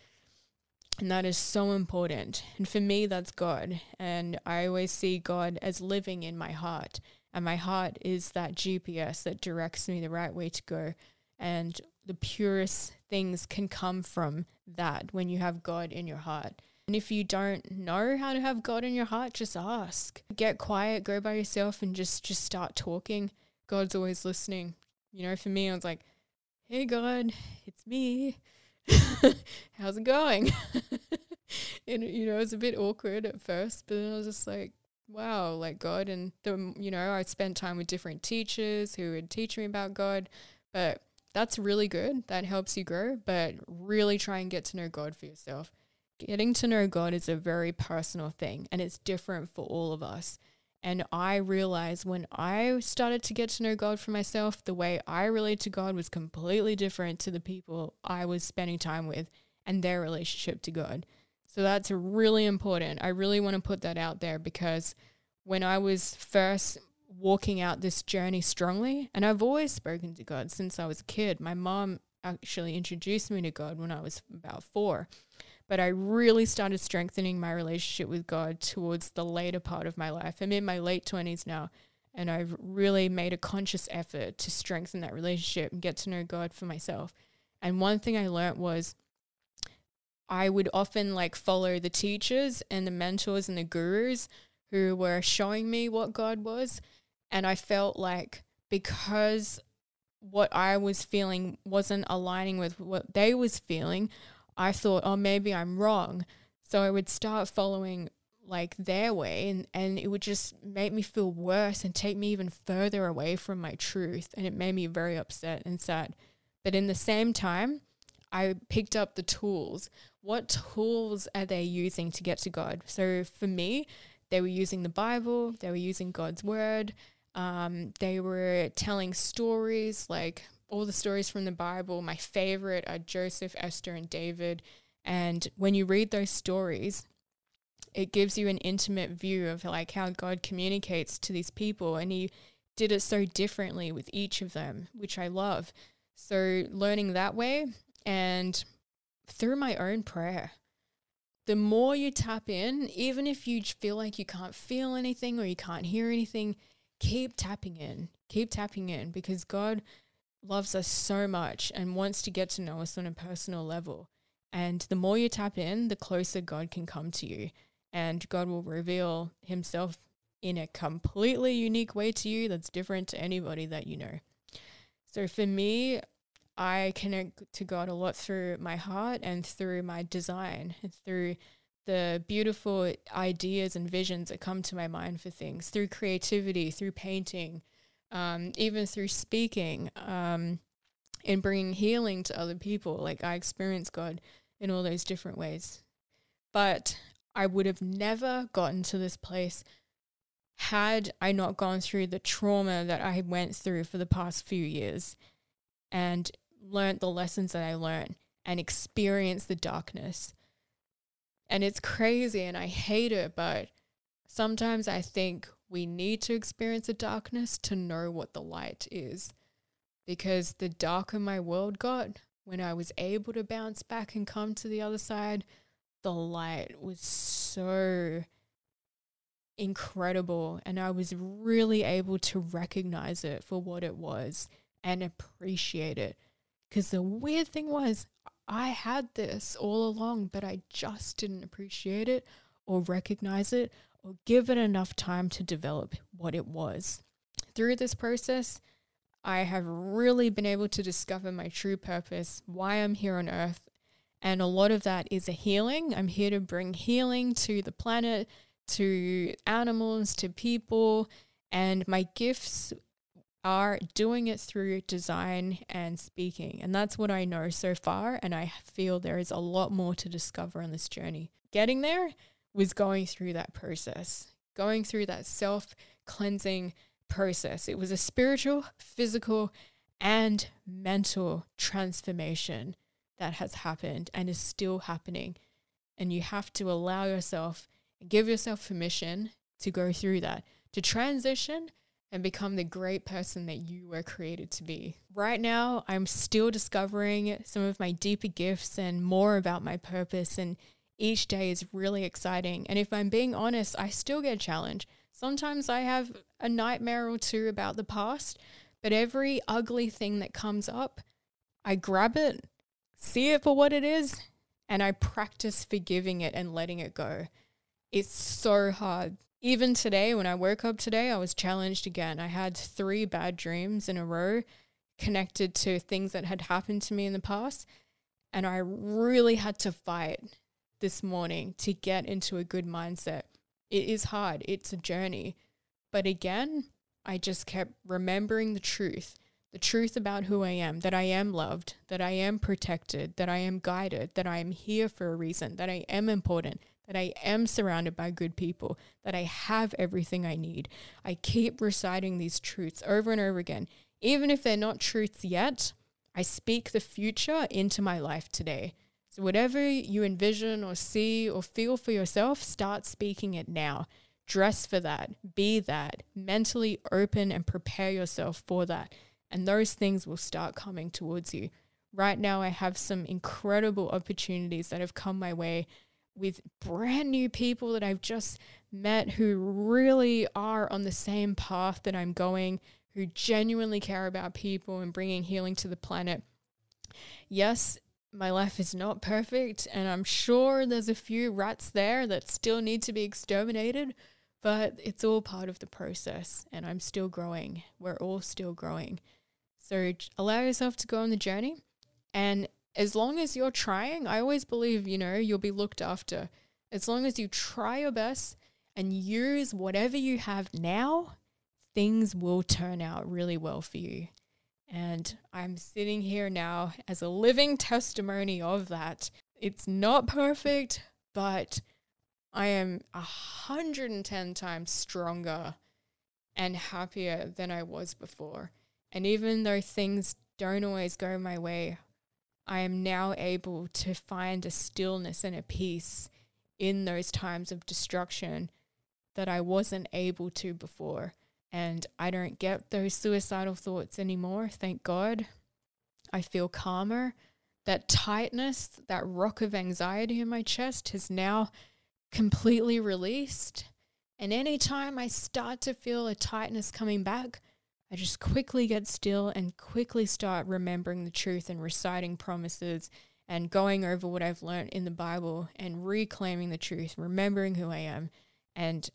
And that is so important. And for me, that's God. And I always see God as living in my heart. And my heart is that GPS that directs me the right way to go. And the purest things can come from that when you have God in your heart. And if you don't know how to have God in your heart, just ask. Get quiet, go by yourself and just just start talking God's always listening. You know, for me, I was like, hey, God, it's me. [laughs] How's it going? [laughs] and, you know, it was a bit awkward at first, but then I was just like, wow, like God. And, the, you know, I spent time with different teachers who would teach me about God. But that's really good. That helps you grow. But really try and get to know God for yourself. Getting to know God is a very personal thing, and it's different for all of us. And I realized when I started to get to know God for myself, the way I relate to God was completely different to the people I was spending time with and their relationship to God. So that's really important. I really want to put that out there because when I was first walking out this journey strongly, and I've always spoken to God since I was a kid, my mom actually introduced me to God when I was about four. But I really started strengthening my relationship with God towards the later part of my life. I'm in my late 20s now. And I've really made a conscious effort to strengthen that relationship and get to know God for myself. And one thing I learned was I would often like follow the teachers and the mentors and the gurus who were showing me what God was. And I felt like because what I was feeling wasn't aligning with what they was feeling, I thought, oh, maybe I'm wrong. So I would start following like their way and, and it would just make me feel worse and take me even further away from my truth. And it made me very upset and sad. But in the same time, I picked up the tools. What tools are they using to get to God? So for me, they were using the Bible, they were using God's word, um, they were telling stories like all the stories from the Bible. My favorite are Joseph, Esther, and David. And when you read those stories, it gives you an intimate view of like how God communicates to these people. And he did it so differently with each of them, which I love. So learning that way and through my own prayer. The more you tap in, even if you feel like you can't feel anything or you can't hear anything, keep tapping in. Keep tapping in because God loves us so much and wants to get to know us on a personal level. And the more you tap in, the closer God can come to you. And God will reveal himself in a completely unique way to you that's different to anybody that you know. So for me, I connect to God a lot through my heart and through my design and through the beautiful ideas and visions that come to my mind for things through creativity, through painting, um, even through speaking, um, and bringing healing to other people. Like I experience God in all those different ways. But I would have never gotten to this place had I not gone through the trauma that I went through for the past few years and learned the lessons that I learned and experienced the darkness. And it's crazy and I hate it, but sometimes I think we need to experience the darkness to know what the light is. Because the darker my world got, when I was able to bounce back and come to the other side, the light was so incredible. And I was really able to recognize it for what it was and appreciate it. Because the weird thing was, I had this all along, but I just didn't appreciate it or recognize it or give it enough time to develop what it was. Through this process, I have really been able to discover my true purpose, why I'm here on earth. And a lot of that is a healing. I'm here to bring healing to the planet, to animals, to people. And my gifts are doing it through design and speaking. And that's what I know so far. And I feel there is a lot more to discover on this journey. Getting there was going through that process, going through that self cleansing process. It was a spiritual, physical, and mental transformation that has happened and is still happening. And you have to allow yourself and give yourself permission to go through that, to transition and become the great person that you were created to be. Right now, I'm still discovering some of my deeper gifts and more about my purpose and each day is really exciting. And if I'm being honest, I still get challenged. Sometimes I have a nightmare or two about the past, but every ugly thing that comes up, I grab it, see it for what it is, and I practice forgiving it and letting it go. It's so hard. Even today, when I woke up today, I was challenged again. I had three bad dreams in a row connected to things that had happened to me in the past. And I really had to fight this morning to get into a good mindset. It is hard, it's a journey. But again, I just kept remembering the truth the truth about who I am, that I am loved, that I am protected, that I am guided, that I am here for a reason, that I am important, that I am surrounded by good people, that I have everything I need. I keep reciting these truths over and over again. Even if they're not truths yet, I speak the future into my life today. So, whatever you envision or see or feel for yourself, start speaking it now. Dress for that, be that, mentally open and prepare yourself for that. And those things will start coming towards you. Right now, I have some incredible opportunities that have come my way with brand new people that I've just met who really are on the same path that I'm going, who genuinely care about people and bringing healing to the planet. Yes, my life is not perfect, and I'm sure there's a few rats there that still need to be exterminated, but it's all part of the process, and I'm still growing. We're all still growing. So allow yourself to go on the journey, and as long as you're trying, I always believe, you know, you'll be looked after. As long as you try your best and use whatever you have now, things will turn out really well for you. And I'm sitting here now as a living testimony of that. It's not perfect, but I am 110 times stronger and happier than I was before. And even though things don't always go my way, I am now able to find a stillness and a peace in those times of destruction that I wasn't able to before. And I don't get those suicidal thoughts anymore, thank God. I feel calmer. That tightness, that rock of anxiety in my chest has now completely released. And anytime I start to feel a tightness coming back, I just quickly get still and quickly start remembering the truth and reciting promises and going over what I've learned in the Bible and reclaiming the truth, remembering who I am and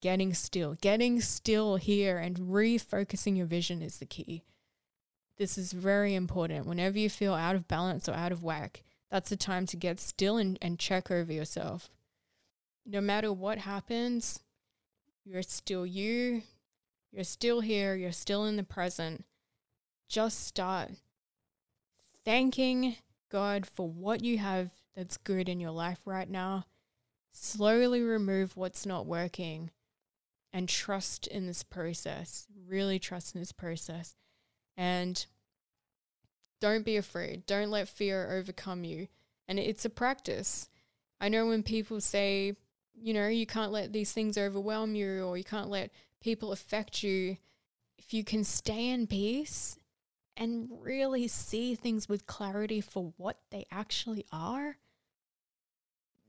getting still. Getting still here and refocusing your vision is the key. This is very important. Whenever you feel out of balance or out of whack, that's the time to get still and, and check over yourself. No matter what happens, you're still you, you're still here, you're still in the present. Just start thanking God for what you have that's good in your life right now. Slowly remove what's not working and trust in this process. Really trust in this process. And don't be afraid. Don't let fear overcome you. And it's a practice. I know when people say, you know, you can't let these things overwhelm you or you can't let people affect you, if you can stay in peace and really see things with clarity for what they actually are,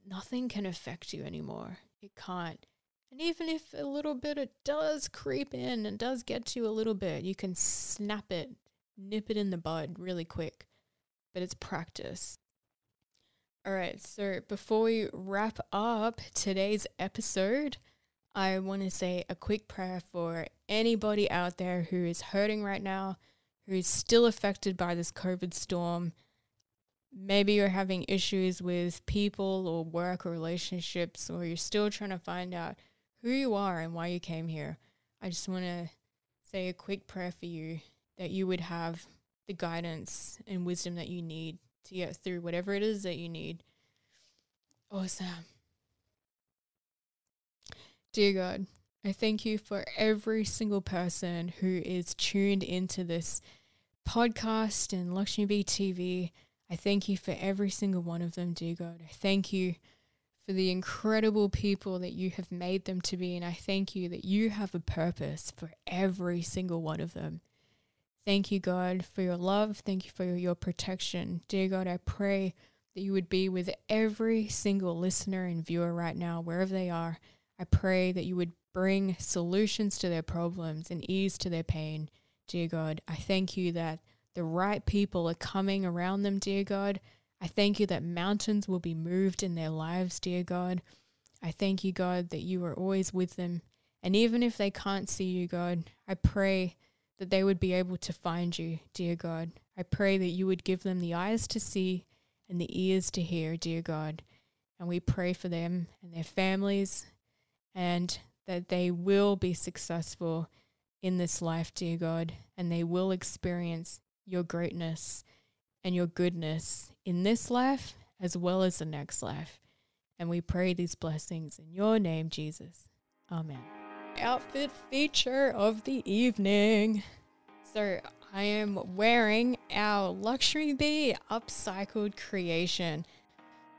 nothing can affect you anymore. It can't. And even if a little bit it does creep in and does get to you a little bit, you can snap it, nip it in the bud really quick. But it's practice. All right, so before we wrap up today's episode, I want to say a quick prayer for anybody out there who is hurting right now, who is still affected by this COVID storm. Maybe you're having issues with people or work or relationships, or you're still trying to find out who you are and why you came here. I just want to say a quick prayer for you that you would have the guidance and wisdom that you need to get through whatever it is that you need. Awesome. Dear God, I thank you for every single person who is tuned into this podcast and Lakshmi B TV. I thank you for every single one of them, dear God. I thank you for the incredible people that you have made them to be. And I thank you that you have a purpose for every single one of them. Thank you, God, for your love. Thank you for your protection. Dear God, I pray that you would be with every single listener and viewer right now, wherever they are. I pray that you would bring solutions to their problems and ease to their pain, dear God. I thank you that the right people are coming around them, dear God. I thank you that mountains will be moved in their lives, dear God. I thank you, God, that you are always with them. And even if they can't see you, God, I pray that they would be able to find you, dear God. I pray that you would give them the eyes to see and the ears to hear, dear God. And we pray for them and their families and that they will be successful in this life, dear God, and they will experience your greatness and your goodness in this life as well as the next life. And we pray these blessings in your name, Jesus. Amen. Outfit feature of the evening. So I am wearing our Lakshmi B upcycled creation.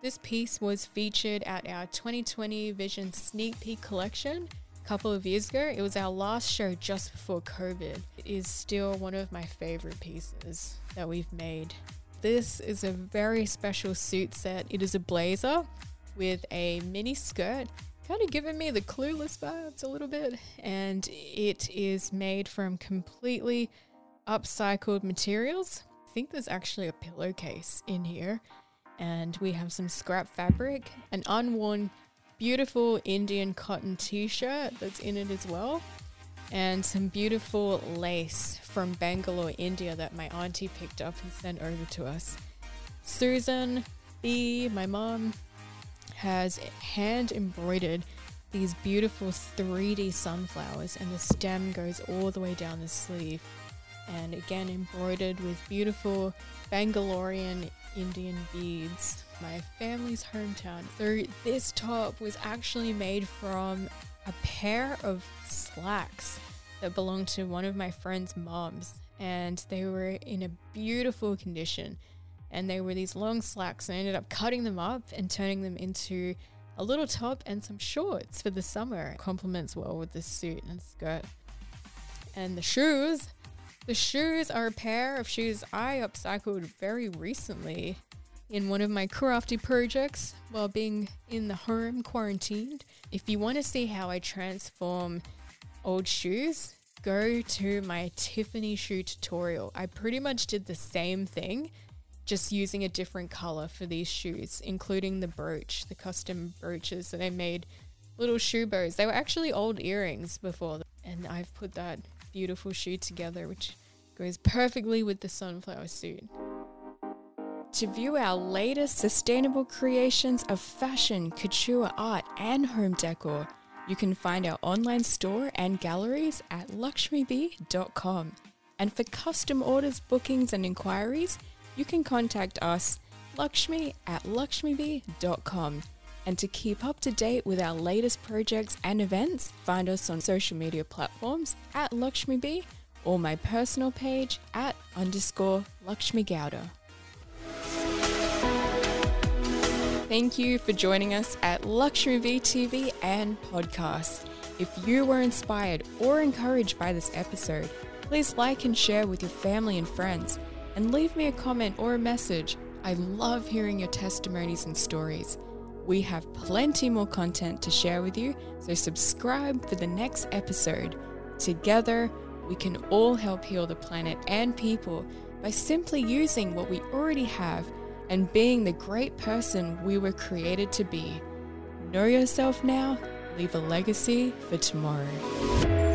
This piece was featured at our 2020 Vision Sneak Peek collection a couple of years ago. It was our last show just before COVID. It is still one of my favorite pieces that we've made. This is a very special suit set. It is a blazer with a mini skirt, kind of giving me the clueless vibes a little bit. And it is made from completely upcycled materials. I think there's actually a pillowcase in here. And we have some scrap fabric, an unworn, beautiful Indian cotton t shirt that's in it as well and some beautiful lace from Bangalore, India that my auntie picked up and sent over to us. Susan B, my mom, has hand embroidered these beautiful 3D sunflowers, and the stem goes all the way down the sleeve. And again, embroidered with beautiful Bangalorean Indian beads, my family's hometown. So, this top was actually made from a pair of slacks that belonged to one of my friend's moms, and they were in a beautiful condition. And they were these long slacks, and I ended up cutting them up and turning them into a little top and some shorts for the summer. It complements well with the suit and skirt. And the shoes. The shoes are a pair of shoes I upcycled very recently in one of my crafty projects while being in the home quarantined. If you want to see how I transform old shoes, go to my Tiffany shoe tutorial. I pretty much did the same thing, just using a different color for these shoes, including the brooch, the custom brooches that I made little shoe bows. They were actually old earrings before, and I've put that beautiful shoe together, which goes perfectly with the sunflower suit. To view our latest sustainable creations of fashion, couture, art, and home decor, you can find our online store and galleries at lakshmib.com. And for custom orders, bookings, and inquiries, you can contact us, Lakshmi at lakshmib.com. And to keep up to date with our latest projects and events, find us on social media platforms at LakshmiB or my personal page at underscore Lakshmi Gowda. Thank you for joining us at Lakshmi B TV and podcast. If you were inspired or encouraged by this episode, please like and share with your family and friends and leave me a comment or a message. I love hearing your testimonies and stories. We have plenty more content to share with you, so subscribe for the next episode. Together, we can all help heal the planet and people by simply using what we already have and being the great person we were created to be. Know yourself now, leave a legacy for tomorrow.